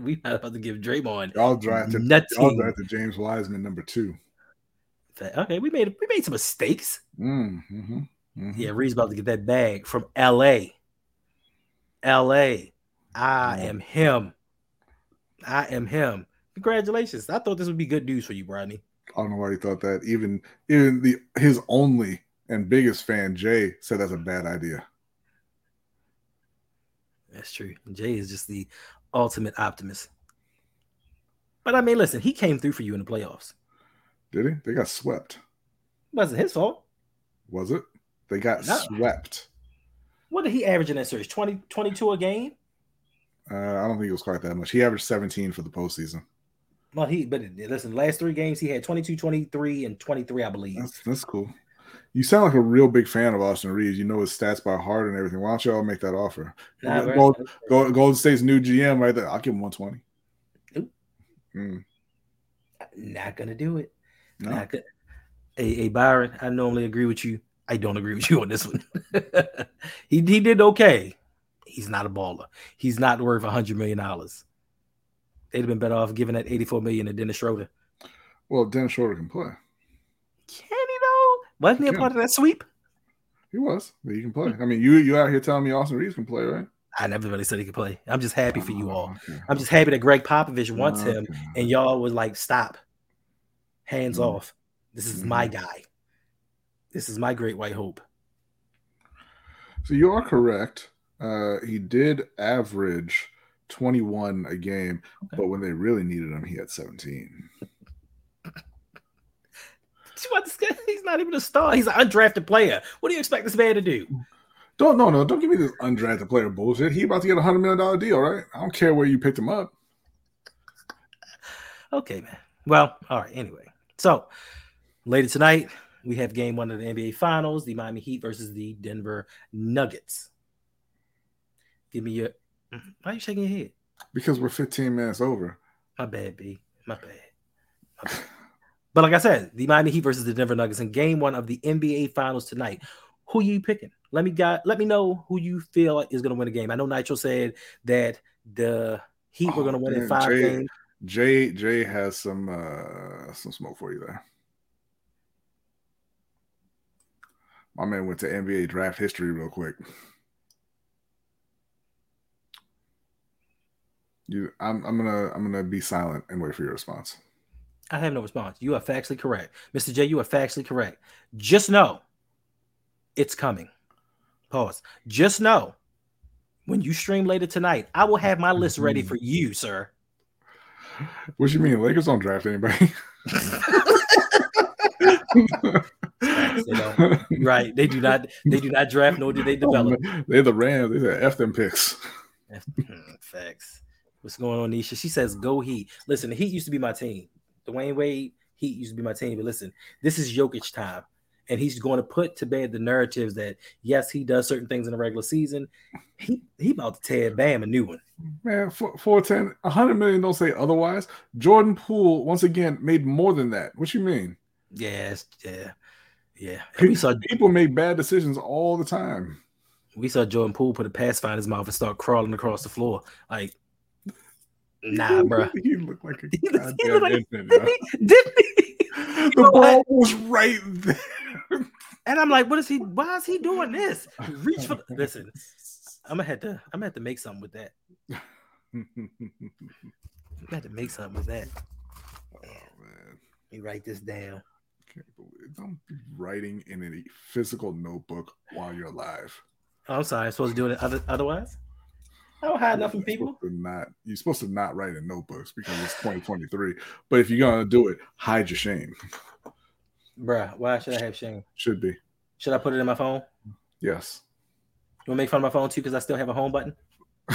We not about to give Draymond. Y'all drafted, y'all drafted James Wiseman number two. Okay, we made we made some mistakes. Mm-hmm, mm-hmm. Yeah, Reed's about to get that bag from L.A. L.A. I am him. I am him. Congratulations! I thought this would be good news for you, Rodney. I don't know why you thought that. Even even the his only and biggest fan, Jay, said that's a bad idea. That's true. Jay is just the ultimate optimist. But I mean, listen, he came through for you in the playoffs. Did he? They got swept. Wasn't his fault. Was it? They got swept. What did he average in that series? 20, 22 a game? Uh, I don't think it was quite that much. He averaged 17 for the postseason. Well, he but listen, last three games he had 22, 23, and 23, I believe. That's, that's cool. You sound like a real big fan of Austin Reaves. You know his stats by heart and everything. Why don't y'all make that offer? Nah, Gold, Gold, Golden State's new GM right there. I'll give him 120. Mm. Not gonna do it. No. Not. Hey, hey, Byron, I normally agree with you. I don't agree with you on this one. he he did okay. He's not a baller. He's not worth a hundred million dollars. They'd have been better off giving that eighty-four million to Dennis Schroeder. Well, Dennis Schroeder can play. Can he though? Wasn't he, he a part of that sweep? He was, but he can play. I mean, you you out here telling me Austin Reaves can play, right? I never really said he could play. I'm just happy for you oh, all. Okay. I'm just happy that Gregg Popovich wants okay. him, and y'all was like, stop hands mm-hmm. off. This is mm-hmm. my guy. This is my great white hope. So you are correct. Uh, he did average 21 a game, okay. but when they really needed him, he had 17. He's not even a star. He's an undrafted player. What do you expect this man to do? Don't no no. Don't give me this undrafted player bullshit. He about to get a hundred million dollar deal, right? I don't care where you picked him up. Okay, man. Well, all right. Anyway, so later tonight, we have game one of the NBA Finals, the Miami Heat versus the Denver Nuggets. Give me your. Why are you shaking your head? Because we're 15 minutes over. My bad, B. My bad. My bad. but like I said, the Miami Heat versus the Denver Nuggets in game one of the NBA Finals tonight. Who you picking? Let me got let me know who you feel is going to win the game. I know Nitro said that the Heat oh, were going to win man, in five Jay, games. Jay Jay has some uh some smoke for you there. My man went to NBA draft history real quick. You, I'm, I'm gonna, I'm gonna be silent and wait for your response. I have no response. You are factually correct, Mr. J. You are factually correct. Just know, it's coming. Pause. Just know, when you stream later tonight, I will have my list ready for you, sir. What you mean? Lakers don't draft anybody. they right. They do not. They do not draft nor do they develop. Oh, they're the Rams. They said F them picks. Hmm, facts. What's going on, Nisha? She says, "Go Heat." Listen, the Heat used to be my team. Dwyane Wade, Heat used to be my team. But listen, this is Jokic time, and he's going to put to bed the narratives that yes, he does certain things in the regular season. He he about to tear Bam a new one. Man, 410, 100 million don't say otherwise. Jordan Poole, once again, made more than that. What you mean? Yes, yeah, yeah. we saw people make bad decisions all the time. We saw Jordan Poole put a pass in his mouth and start crawling across the floor. Like, nah, bro. he looked like a goddamn like, infant. Didn't he? the ball what? was right there. And I'm like, what is he? Why is he doing this? Reach for. Listen, I'm gonna have to. I'm gonna have to make something with that. I'm gonna have to make something with that. Oh man, you write this down. Don't be writing in a physical notebook while you're alive. Oh, I'm sorry. I'm supposed to do it other, otherwise. I don't hide nothing, people. Not you're supposed to not write in notebooks because it's 2023. But if you're gonna do it, hide your shame. Bruh, why should I have shame? Should be. Should I put it in my phone? Yes. You want to make fun of my phone too because I still have a home button?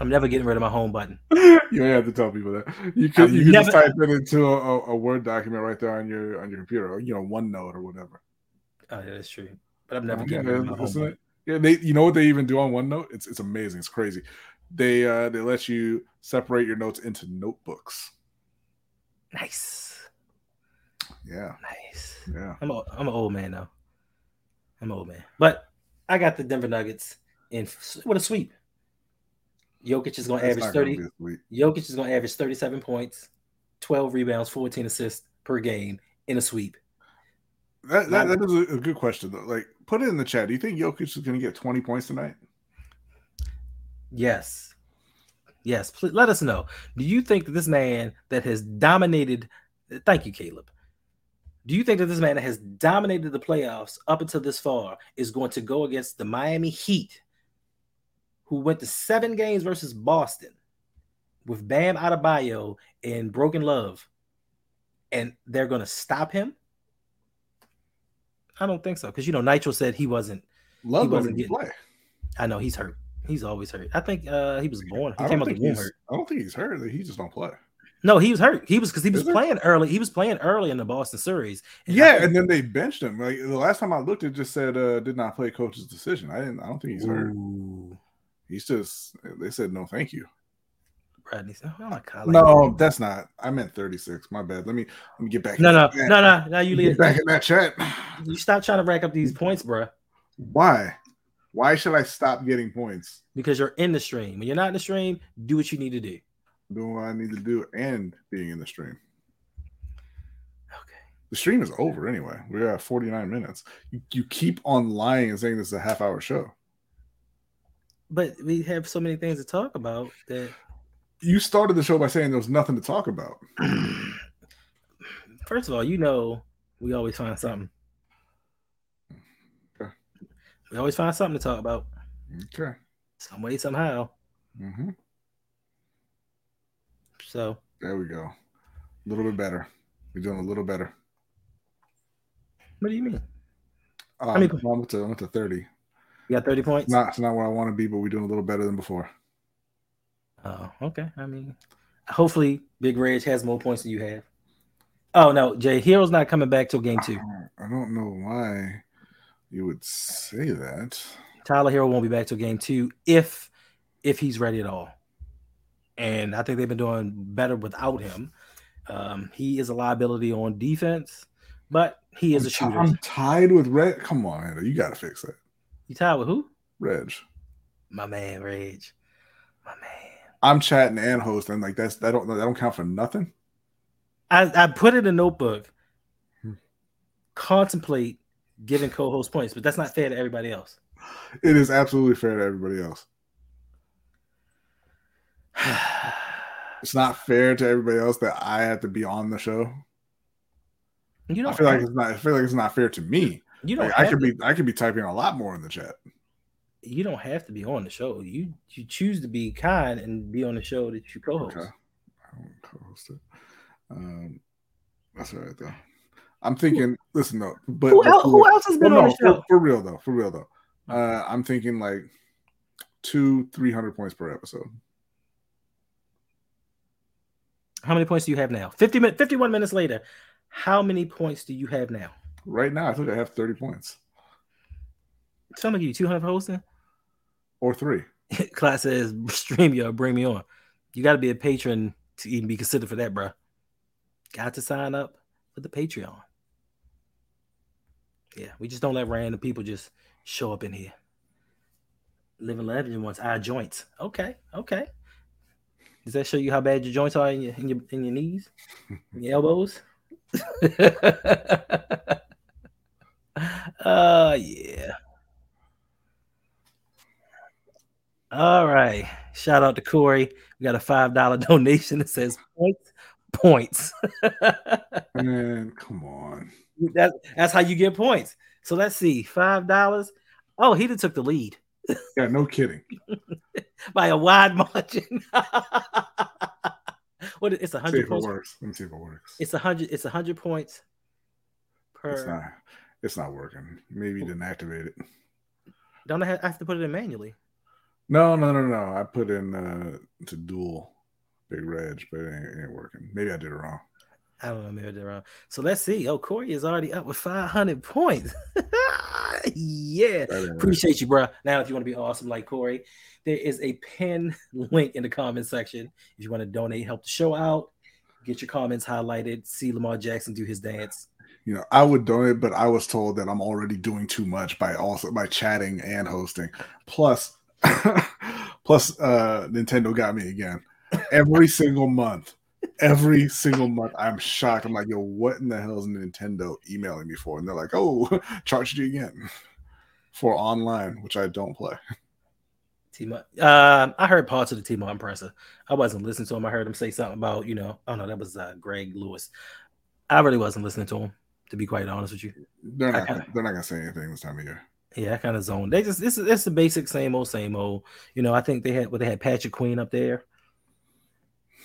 I'm never getting rid of my home button. You don't have to tell people that. You can you can never... just type it into a, a, Word document right there on your on your computer, or you know, OneNote or whatever. Oh, yeah, that's true. But I've never oh, getting yeah, rid of my home button. Yeah, they you know what they even do on OneNote? It's it's amazing. It's crazy. They uh they let you separate your notes into notebooks. Nice. Yeah. Nice. Yeah. I'm a, I'm an old man now. I'm an old man. But I got the Denver Nuggets in what a sweep. Jokic is going to average 30. Jokic is going to average 37 points, 12 rebounds, 14 assists per game in a sweep. That, that, that is a good question though. Like, put it in the chat. Do you think Jokic is going to get 20 points tonight? Yes. Yes. Please let us know. Do you think that this man that has dominated? Thank you, Caleb. Do you think that this man that has dominated the playoffs up until this far is going to go against the Miami Heat, who went to seven games versus Boston with Bam Adebayo and Broken Love, and they're going to stop him? I don't think so because you know Nitro said he wasn't. Love he wasn't getting, play. I know he's hurt. He's always hurt. I think uh, he was born. He came out the womb hurt. I don't think he's hurt. He just don't play. No, he was hurt. He was because he was Is playing early. He was playing early in the Boston series. And yeah, think, and then they benched him. Like the last time I looked, it just said uh, did not play coach's decision. I didn't. I don't think he's Ooh. hurt. He's just. They said no, thank you. "Oh my god." No, that's not. I meant thirty six. My bad. Let me let me get back. No, no, no, no, no. You leave back in that chat. You stop trying to rack up these points, bro. Why? Why should I stop getting points? Because you're in the stream. When you're not in the stream, do what you need to do doing what I need to do and being in the stream. Okay. The stream is over anyway. We're at 49 minutes. You, you keep on lying and saying this is a half hour show. But we have so many things to talk about that you started the show by saying there was nothing to talk about. First of all, you know we always find something. Okay. We always find something to talk about. Okay. Some way, somehow. Mm-hmm. So there we go. A little bit better. We're doing a little better. What do you mean? Um, I mean, I went to, I went to 30. You got 30 points? It's not, it's not where I want to be, but we're doing a little better than before. Okay. I mean, hopefully Big Reg has more points than you have. Oh no, Jay, Herro's not coming back till game two. I don't know why you would say that. Tyler Herro won't be back till game two if if he's ready at all and I think they've been doing better without him. Um, he is a liability on defense, but he is I'm a shooter. T- I'm tied with Red. Come on, you got to fix that. You tied with who? Reg. My man, Reg. My man. I'm chatting and hosting. Like that's that don't that don't count for nothing. I, I put it in a notebook. Hmm. Contemplate giving co-host points, but that's not fair to everybody else. It is absolutely fair to everybody else. it's not fair to everybody else that I have to be on the show. You know, I feel like it's not. I feel like it's not fair to me. You don't. Like, I could to, be. I could be typing a lot more in the chat. You don't have to be on the show. You you choose to be kind and be on the show that you co-host. Okay. I don't co-host it. Um, that's all right though. I'm thinking. Listen though, but who, else, who else has been well, on no, the show? For, for real though. For real though. Uh, I'm thinking like two, three hundred points per episode. How many points do you have now? 50 51 minutes later. How many points do you have now? Right now, I think I have 30 points. Tell me, you 200 hosting? Or three. Class says, stream you bring me on. You got to be a patron to even be considered for that, bro. Got to sign up for the Patreon. Yeah, we just don't let random people just show up in here. Living legend wants our joints. Okay, okay. Does that show you how bad your joints are in your in your, in your knees, in your elbows? uh yeah. All right. Shout out to Corey. We got a five dollar donation that says points, points. Man, come on. That, that's how you get points. So let's see, five dollars. Oh, he took the lead. Yeah, no kidding. By a wide margin. what it's a hundred points. Let me see if it works. It's a hundred. It's a hundred points per. It's not. It's not working. Maybe you didn't activate it. Don't I have to put it in manually? No, no, no, no. I put in uh to dual big reg, but it ain't, it ain't working. Maybe I did it wrong. I don't know, maybe I did it wrong. So let's see. Oh, Corey is already up with 500 points. yeah. Appreciate you, bro. Now, if you want to be awesome like Corey, there is a pin link in the comment section. If you want to donate, help the show out, get your comments highlighted, see Lamar Jackson do his dance. You know, I would donate, but I was told that I'm already doing too much by also by chatting and hosting. Plus, Plus, uh, Nintendo got me again. Every single month, every single month, I'm shocked. I'm like, yo, what in the hell is Nintendo emailing me for? And they're like, oh, charged you again for online, which I don't play. Team uh, I heard parts of the Team Impressor. I wasn't listening to him. I heard him say something about, you know, oh no, that was uh, Greg Lewis. I really wasn't listening to him, to be quite honest with you. They're not, kinda, they're not gonna say anything this time of year. Yeah, I kind of zone. They just this is it's the basic same old same old. You know, I think they had what well, they had Patrick Queen up there,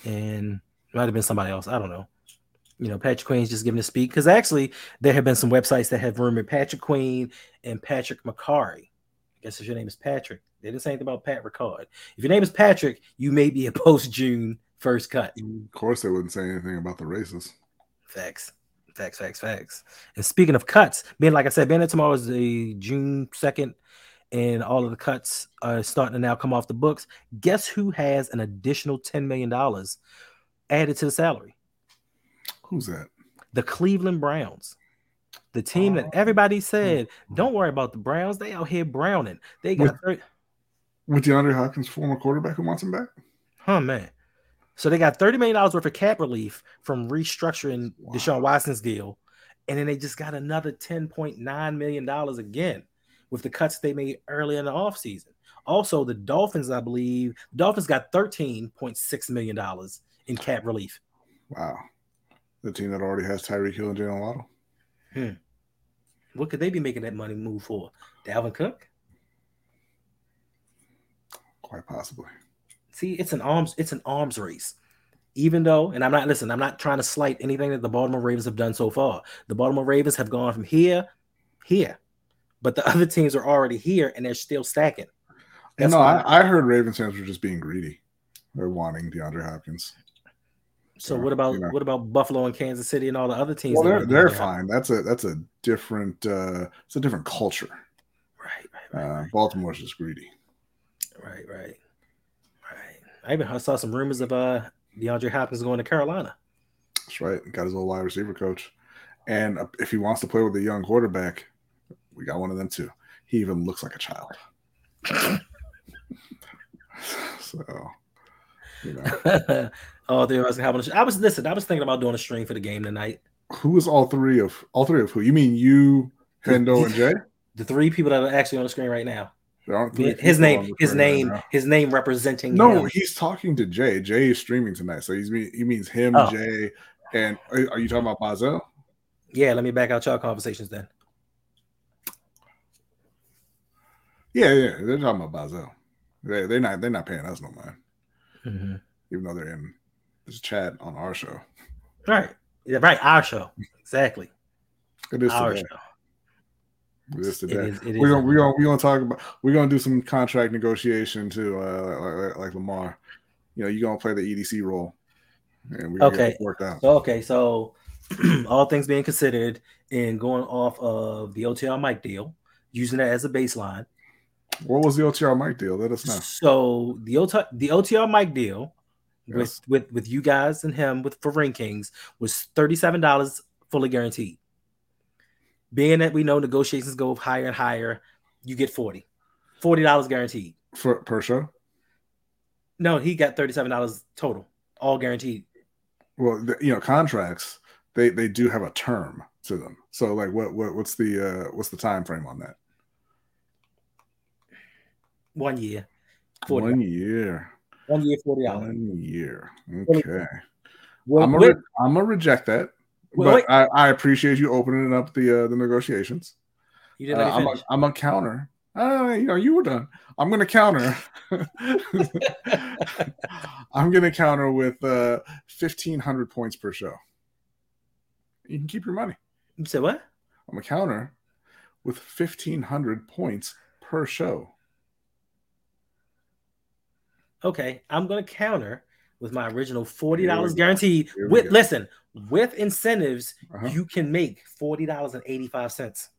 and might have been somebody else. I don't know. You know, Patrick Queen's just giving a speak because actually there have been some websites that have rumored Patrick Queen and Patrick Mekari. I guess if your name is Patrick, they didn't say anything about Pat Ricard. If your name is Patrick, you may be a post June first cut. Of course, they wouldn't say anything about the races. Facts. Facts, facts, facts. And speaking of cuts, being like I said, being that tomorrow is the June 2nd, and all of the cuts are starting to now come off the books. Guess who has an additional $10 million added to the salary? Who's that? The Cleveland Browns. The team that oh. everybody said, mm-hmm. don't worry about the Browns. They out here browning. They got with, 30- with DeAndre Hopkins, former quarterback who wants him back. Huh, man. So they got $30 million worth of cap relief from restructuring wow. Deshaun Watson's deal. And then they just got another $10.9 million again with the cuts they made early in the offseason. Also, the Dolphins, I believe, the Dolphins got $13.6 million in cap relief. Wow. The team that already has Tyreek Hill and Jaylen Waddle. Hmm. What could they be making that money move for? Dalvin Cook? Quite possibly. See, it's an arms, it's an arms race. Even though, and I'm not listen, I'm not trying to slight anything that the Baltimore Ravens have done so far. The Baltimore Ravens have gone from here, here, but the other teams are already here and they're still stacking. That's no, I, I, heard Ravens fans were just being greedy. They're wanting DeAndre Hopkins. So, so what about you know. what about Buffalo and Kansas City and all the other teams? Well, they're they're fine. That's a that's a different uh it's a different culture. Right, right, right. Uh, right. Baltimore's just greedy. Right, right. I even saw some rumors of uh DeAndre Hopkins going to Carolina. That's right. Got his old wide receiver coach. And uh, if he wants to play with a young quarterback, we got one of them too. He even looks like a child. so, you know. oh, there was having. A, I was listen. I was thinking about doing a stream for the game tonight. Who is all three of all three of who? You mean you, Hendo, and Jay? The three people that are actually on the screen right now his name, his name, right his name representing. No, him. he's talking to Jay. Jay is streaming tonight, so he's he means him, oh. Jay, and are you talking about Bazel? Yeah, let me back out y'all conversations then. Yeah, yeah, they're talking about Bazel. They they're not they're not paying us no mind, mm-hmm. even though they're in this chat on our show. Right, yeah, right, our show exactly. It is our today. show. This today. we're gonna we're gonna we're gonna talk about we're gonna do some contract negotiation too, uh, like, like Lamar. You know, you're gonna play the EDC role, and we okay worked out. So okay, so all things being considered, and going off of the OTR mic deal, using that as a baseline. What was the OTR mic deal? Let us know. So the OTR the OTR mic deal yes. with with with you guys and him with for Ring Kings was thirty seven dollars fully guaranteed. Being that we know negotiations go higher and higher, you get 40 $40 guaranteed. For per show? No, he got $37 total, all guaranteed. Well, the, you know, contracts, they they do have a term to them. So like what what what's the uh what's the time frame on that? One year. One year. One year, forty dollars. One year. Okay. Well, I'm gonna re- I'm gonna reject that, well, but I, I appreciate you opening up the uh, the negotiations. You didn't. Uh, I'm, a, I'm a counter. Uh, you know, you were done. I'm gonna counter. I'm gonna counter with uh, fifteen hundred points per show. You can keep your money. You said what? I'm a counter with fifteen hundred points per show. Okay, I'm gonna counter with my original forty dollars guaranteed. With go. listen, with incentives, uh-huh. you can make forty dollars and eighty five cents.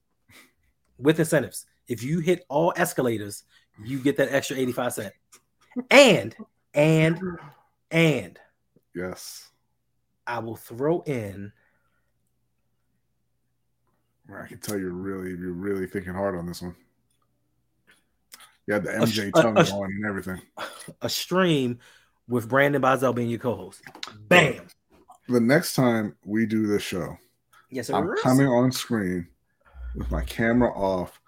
With incentives, if you hit all escalators, you get that extra eighty five cent. And and and yes, I will throw in. I can tell you're really you're really thinking hard on this one. You had the MJ a, tongue a, going and everything. A stream with Brandon Bazell being your co-host. Bam. The next time we do this show, yes, I'm coming on screen with my camera off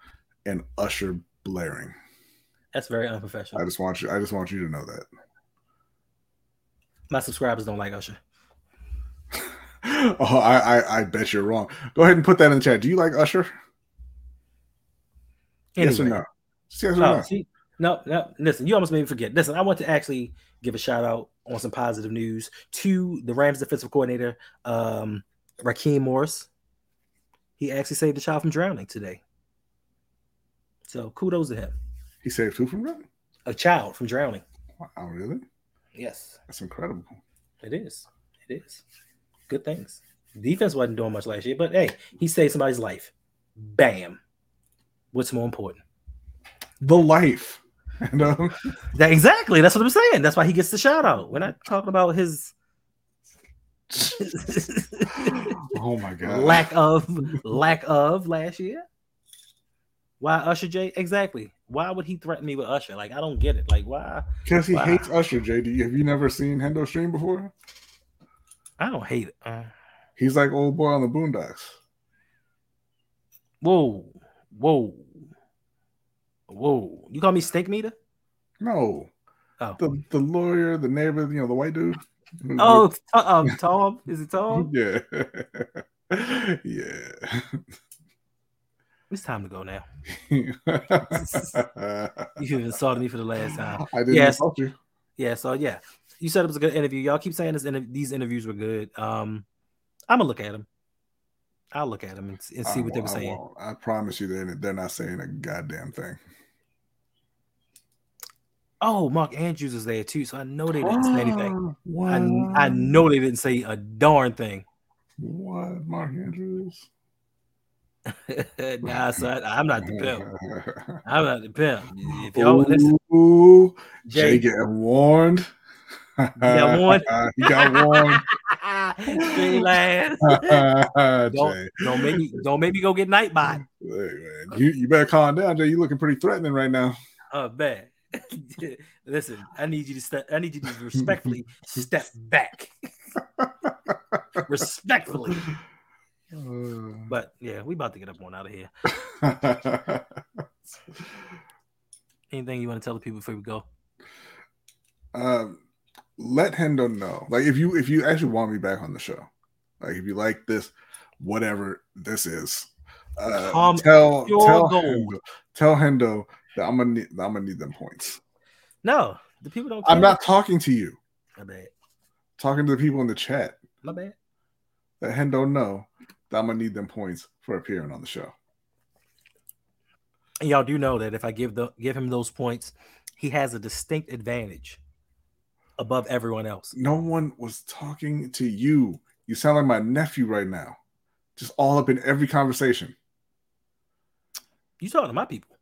and Usher blaring. That's very unprofessional. I just want you. I just want you to know that. My subscribers don't like Usher. oh, I, I, I bet you're wrong. Go ahead and put that in the chat. Do you like Usher? Anyway. Yes or no? Yes or no? See, no, no. Listen, you almost made me forget. Listen, I want to actually give a shout out on some positive news to the Rams defensive coordinator, um, Raheem Morris. He actually saved a child from drowning today. So kudos to him. He saved who from drowning? A child from drowning. Wow, really? Yes. That's incredible. It is. It is. Good things. Defense wasn't doing much last year, but hey, he saved somebody's life. Bam. What's more important? The life. that, exactly. That's what I'm saying. That's why he gets the shout out. We're not talking about his oh my god. Lack of lack of last year. Why Usher J? Exactly. Why would he threaten me with Usher? Like I don't get it. Like why? Because he why? hates Usher. JD, have you never seen Hendo stream before? I don't hate it. Uh, He's like old boy on the Boondocks. Whoa, whoa, whoa! You call me steak meter? No. Oh. The the lawyer, the neighbor, you know, the white dude. Oh, um, Tom. Is it Tom? Yeah. yeah. It's time to go now. you even insulted me for the last time. I didn't yes. insult you. Yeah, so yeah, you said it was a good interview. Y'all keep saying this. these interviews were good. Um, I'm gonna look at them. I'll look at them and, and see I what they were saying. I, I promise you, they're they're not saying a goddamn thing. Oh, Mark Andrews is there too, so I know they didn't say anything. Oh, I, I know they didn't say a darn thing. What, Mark Andrews? nah, son, I'm not the pimp. I'm not the pimp. If y'all listen, Ooh, Jay, Jay getting warned. He got warned. he got warned. Jay last. don't, don't make me don't make me go get Nightbot. Hey, man, you, you better calm down, Jay. You're looking pretty threatening right now. Oh, bad. Listen, I need you to step. I need you to respectfully step back. respectfully. Uh, but yeah, we about to get up on out of here. Anything you want to tell the people before we go? Um, let Hendo know. Like if you if you actually want me back on the show, like if you like this, whatever this is, uh, tell tell Hendo, tell Hendo I'm gonna need I'm gonna need them points. No, the people don't. Care. I'm not talking to you. My bad. Talking to the people in the chat. My bad. That Hendo know that I'm gonna need them points for appearing on the show. And y'all do know that if I give the give him those points, he has a distinct advantage above everyone else. No one was talking to you. You sound like my nephew right now. Just all up in every conversation. You talking to my people?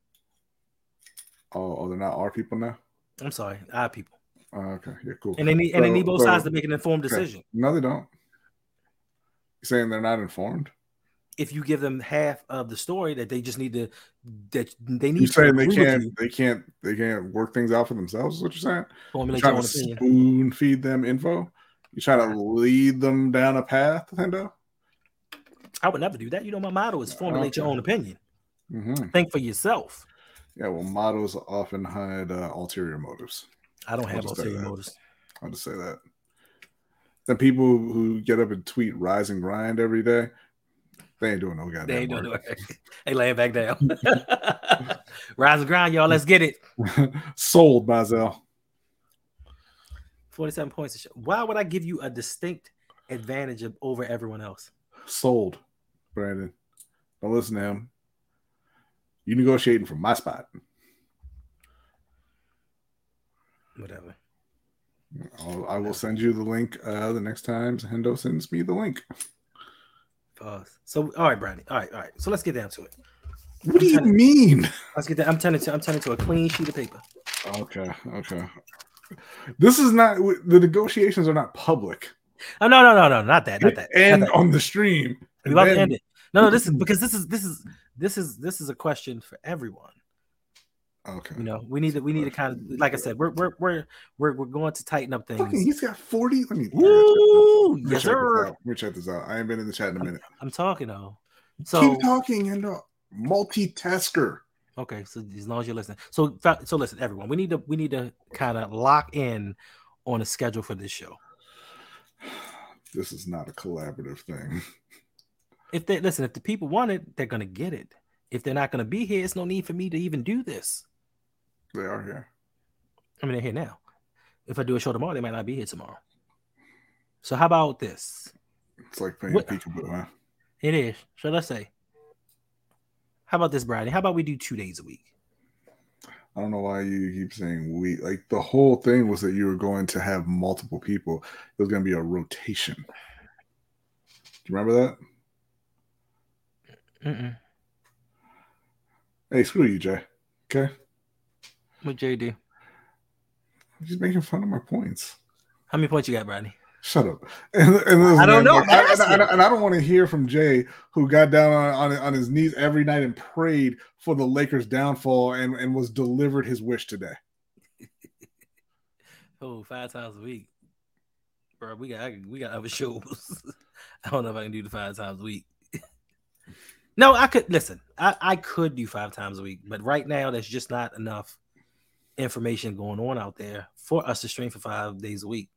Oh, oh, they're not our people now. I'm sorry, our people. Oh, okay, yeah, cool. And they need so, and they need both so, sides to make an informed decision. Okay. No, they don't. You're saying they're not informed? If you give them half of the story, that they just need to that they need. You're saying they can't they can't they can't work things out for themselves. Is what you're saying? Formulate you're trying to spoon feed them info. You trying to lead them down a path, Hendo? I would never do that. You know, my motto is formulate okay. your own opinion. Mm-hmm. Think for yourself. Yeah, well, mottos often hide uh, ulterior motives. I don't have ulterior motives. I'll just say that. The people who get up and tweet rise and grind every day, they ain't doing no goddamn They ain't doing work. no They laying back down. rise and grind, y'all. Let's get it. Sold, Bazel. 47 points. Why would I give you a distinct advantage of, over everyone else? Sold, Brandon. Don't listen to him. You negotiating from my spot. Whatever. I'll, I will send you the link uh, the next time Hendo sends me the link. Pause. So, all right, Brandon. All right, all right. So let's get down to it. What I'm do you mean? Let's get that. I'm turning to. I'm turning to a clean sheet of paper. Okay. Okay. This is not. The negotiations are not public. Oh no no no no not that not that. That. on the stream. We about then... to end it. No no this is because this is this is this is this is a question for everyone. Okay. You know, we need to we need to kind of like I said, we're we're we're we're, we're going to tighten up things. Fucking, he's got 40. Let me, Woo, yes, sir. Let me check this out. I ain't been in the chat in a minute. I'm, I'm talking though. So keep talking and uh, multitasker. Okay, so as long as you're listening. So so listen, everyone. We need to we need to kind of lock in on a schedule for this show. This is not a collaborative thing. If they listen, if the people want it, they're gonna get it. If they're not gonna be here, it's no need for me to even do this. They are here. I mean, they're here now. If I do a show tomorrow, they might not be here tomorrow. So how about this? It's like playing what, peekaboo, huh? It is. So let's say. How about this, Brady? How about we do two days a week? I don't know why you keep saying we. Like the whole thing was that you were going to have multiple people. It was going to be a rotation. Do you remember that? Mm-mm. Hey, screw you, Jay. Okay. What JD? He's making fun of my points. How many points you got, Bradley? Shut up. And, and I don't know. Like, I, and, and, I don't want to hear from Jay, who got down on, on, on his knees every night and prayed for the Lakers' downfall and, and was delivered his wish today. oh, five times a week, bro. We got we got other shows. I don't know if I can do the five times a week. No, I could listen. I, I could do five times a week, but right now there's just not enough information going on out there for us to stream for five days a week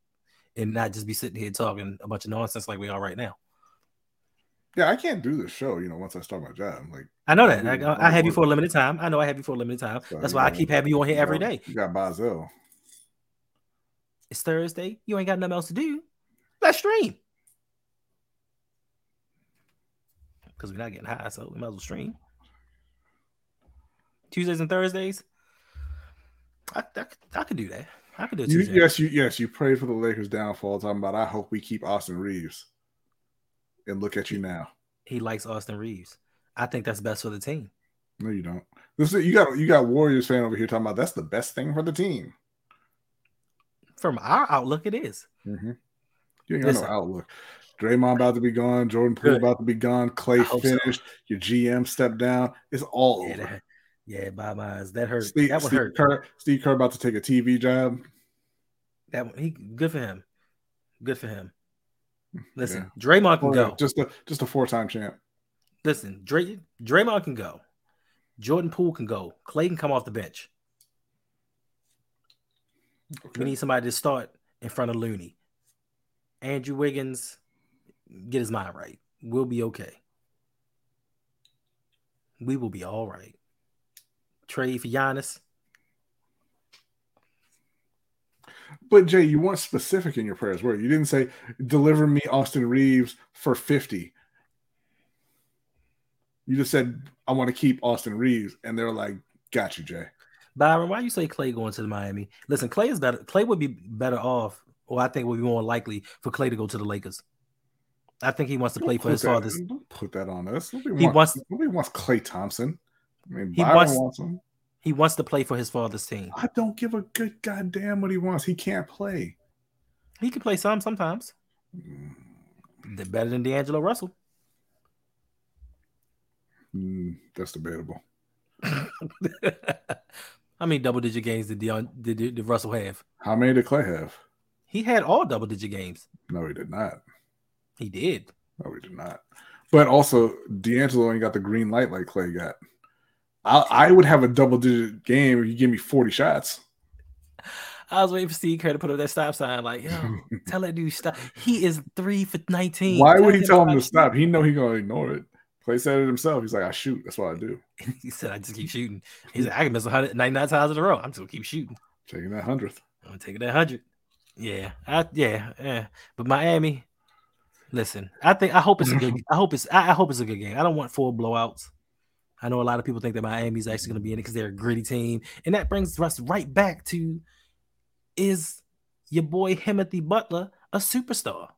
and not just be sitting here talking a bunch of nonsense like we are right now. Yeah, I can't do the show, you know, once I start my job. Like I know that. I, I have you for a limited time. I know I have you for a limited time. So, That's why I keep having you on here every day. You got Bazel. It's Thursday. You ain't got nothing else to do. Let's stream. Because we're not getting high, so we might as well stream. Tuesdays and Thursdays. I, I, I could do that. I could do it. You, yes, you yes, you prayed for the Lakers downfall. Talking about, I hope we keep Austin Reaves. And look at you now. He likes Austin Reaves. I think that's best for the team. No, you don't. This is, you got you got Warriors fan over here talking about that's the best thing for the team. From our outlook, it is. Mm-hmm. You ain't got Listen, no outlook. Draymond about to be gone. Jordan Poole about to be gone. Klay finished. So. Your GM stepped down. It's all yeah, over. Yeah, by my that hurt. Steve, that would Steve hurt. Kerr, Steve Kerr about to take a TV job. That he good for him. Good for him. Listen, yeah. Draymond can go. Just a just a four time champ. Listen, Dray, Draymond can go. Jordan Poole can go. Klay can come off the bench. Okay. We need somebody to start in front of Looney. Andrew Wiggins, get his mind right. We'll be okay. We will be all right trade for Giannis. But Jay, you weren't specific in your prayers, were you? You didn't say deliver me Austin Reaves for 50. You just said I want to keep Austin Reaves," and they're like, got you, Jay. Byron, why you say Klay going to the Miami? Listen, Klay is better. Klay would be better off, or I think would be more likely for Klay to go to the Lakers. I think he wants to play for his that- father's. Don't put that on us. Nobody, He wants, wants- nobody wants Klay Thompson. I mean, He Byron wants- wants him. He wants to play for his father's team. I don't give a good goddamn what he wants. He can't play. He can play some sometimes. They're better than D'Angelo Russell. Mm, that's debatable. How many double digit games did, Deon, did did Russell have? How many did Klay have? He had all double digit games. No, he did not. He did. No, he did not. But also, D'Angelo ain't got the green light like Klay got. I, I would have a double digit game if you give me 40 shots. I was waiting for Steve Kerr to put up that stop sign. Like, yo, tell that dude stop. He is three for nineteen. Why would he tell him to stop? He know he gonna ignore it. Klay said it himself. He's like, I shoot. That's what I do. He said, "I just keep shooting." He said, "I can miss 199 times in a row. I'm just gonna keep shooting. Taking that hundredth. I'm gonna take it at 100." Yeah, I, yeah, yeah. But Miami, listen, I think I hope it's a good. I hope it's. I, I hope it's a good game. I don't want four blowouts. I know a lot of people think that Miami's actually going to be in it because they're a gritty team, and that brings us right back to: Is your boy Timothy Butler a superstar?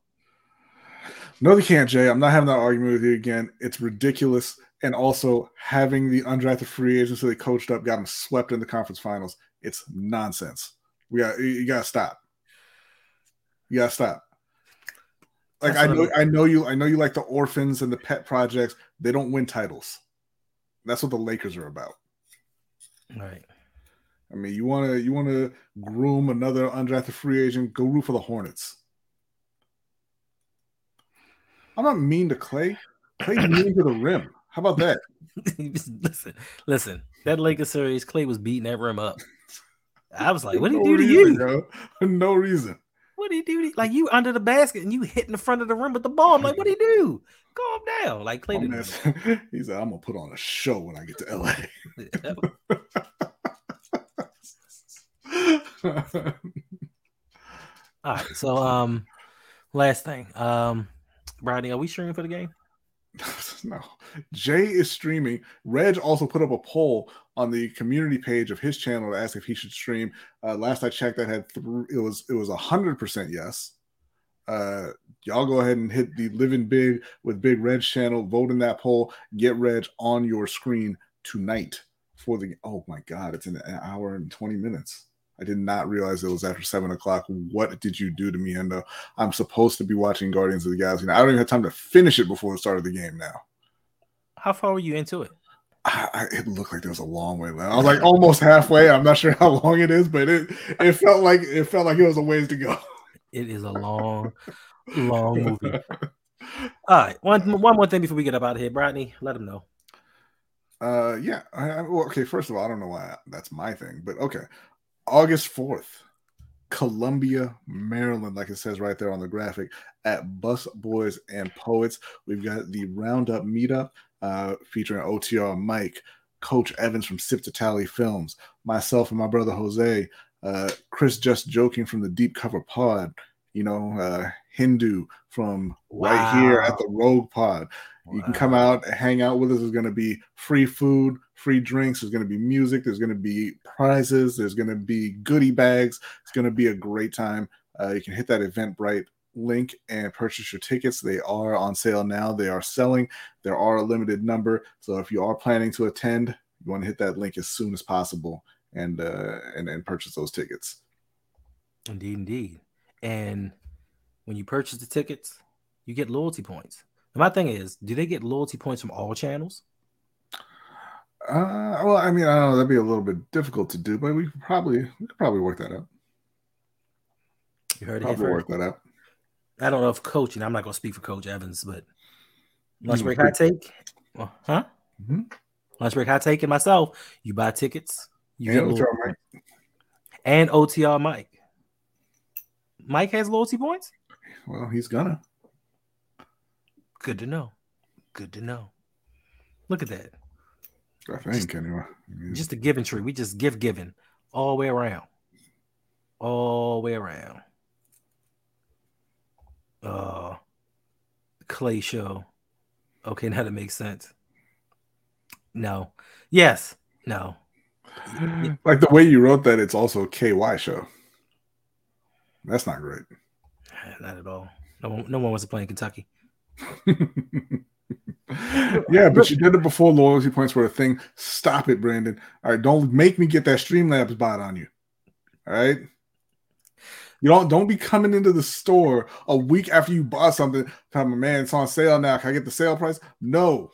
No, they can't, Jay. I'm not having that argument with you again. It's ridiculous. And also having the undrafted free agents who they coached up got them swept in the conference finals. It's nonsense. We got you- you gotta stop. You gotta stop. Like That's I know I'm- I know you I know you like the orphans and the pet projects. They don't win titles. That's what the Lakers are about. Right. I mean, you wanna you wanna groom another undrafted free agent, go root for the Hornets. I'm not mean to Klay. Klay mean to the rim. How about that? listen, listen. That Lakers series, Klay was beating that rim up. I was like, "What did No he do to you? yo. No reason. What did he do? Like you under the basket and you hitting the front of the rim with the ball? I'm like, what did he do? Calm down." Like Klay My didn't. man do said- he said, "I'm gonna put on a show when I get to LA." All right. So, um, last thing, um, Rodney, are we streaming for the game? no, Jay is streaming. Reg also put up a poll on the community page of his channel to ask if he should stream. Uh, last I checked, that had th- it was it was a hundred percent yes. Uh, y'all go ahead and hit the living big with Big Reg channel. Vote in that poll. Get Reg on your screen tonight for the. Oh my God, it's an hour and twenty minutes. I did not realize it was after seven o'clock. What did you do to me, Hendo? I'm supposed to be watching Guardians of the Galaxy. Now, I don't even have time to finish it before the start of the game. Now, How far were you into it? I, I, it looked like there was a long way left. I was like almost halfway. I'm not sure how long it is, but it it felt like it felt like it was a ways to go. It is a long, long movie. All right, one one more thing before we get up out of here, Rodney. Let him know. Uh, yeah. I, I, well, okay. First of all, I don't know why that's my thing, but okay. August fourth, Columbia, Maryland, like it says right there on the graphic, at Busboys and Poets. We've got the Roundup meetup uh, featuring OTR Mike, Coach Evans from Sip to Tally Films, myself and my brother Jose, uh, Chris Just Joking from the Deep Cover Pod, you know, uh, Hendo from right here at the Rogue Pod. You can come out and hang out with us. There's going to be free food, free drinks. There's going to be music. There's going to be prizes. There's going to be goodie bags. It's going to be a great time. Uh, you can hit that Eventbrite link and purchase your tickets. They are on sale now. They are selling. There are a limited number. So if you are planning to attend, you want to hit that link as soon as possible and uh, and and purchase those tickets. Indeed, indeed. And when you purchase the tickets, you get loyalty points. And my thing is, do they get loyalty points from all channels? Uh, well, I mean, I don't know. That'd be a little bit difficult to do, but we could probably we could probably work that out. You heard it here Probably work that out. I don't know if coach, and I'm not going to speak for Coach Evans, but lunch break hot take, Well, huh? Mhm. Lunch break hot take and myself. You buy tickets, you And get OTR Mike. and OTR Mike. Mike has loyalty points. Well, he's gonna. Good to know. Good to know. Look at that. I think anyway. I Just a giving tree. We just give giving all the way around. All the way around. Uh Clay show. Okay, now that makes sense. No. Yes. No. like the way you wrote that, it's also KY show. That's not great. Not at all. No one, no one wants to play in Kentucky. yeah, but you did it before loyalty points were a thing. Stop it, Brandon. All right, don't make me get that Streamlabs bot on you. All right. You don't don't be coming into the store a week after you bought something. Time, man, it's on sale now. Can I get the sale price? No.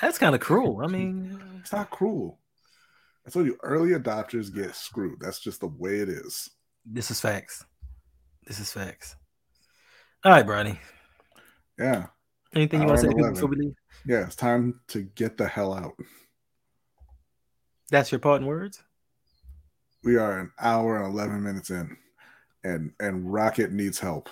That's kind of cruel. I mean, it's not cruel. I told you early adopters get screwed. That's just the way it is. This is facts. This is facts. All right, Brady. Yeah. Anything you want to say before we leave? Yeah, it's time to get the hell out. That's your parting words? We are an hour and 11 minutes in, and and Rocket needs help.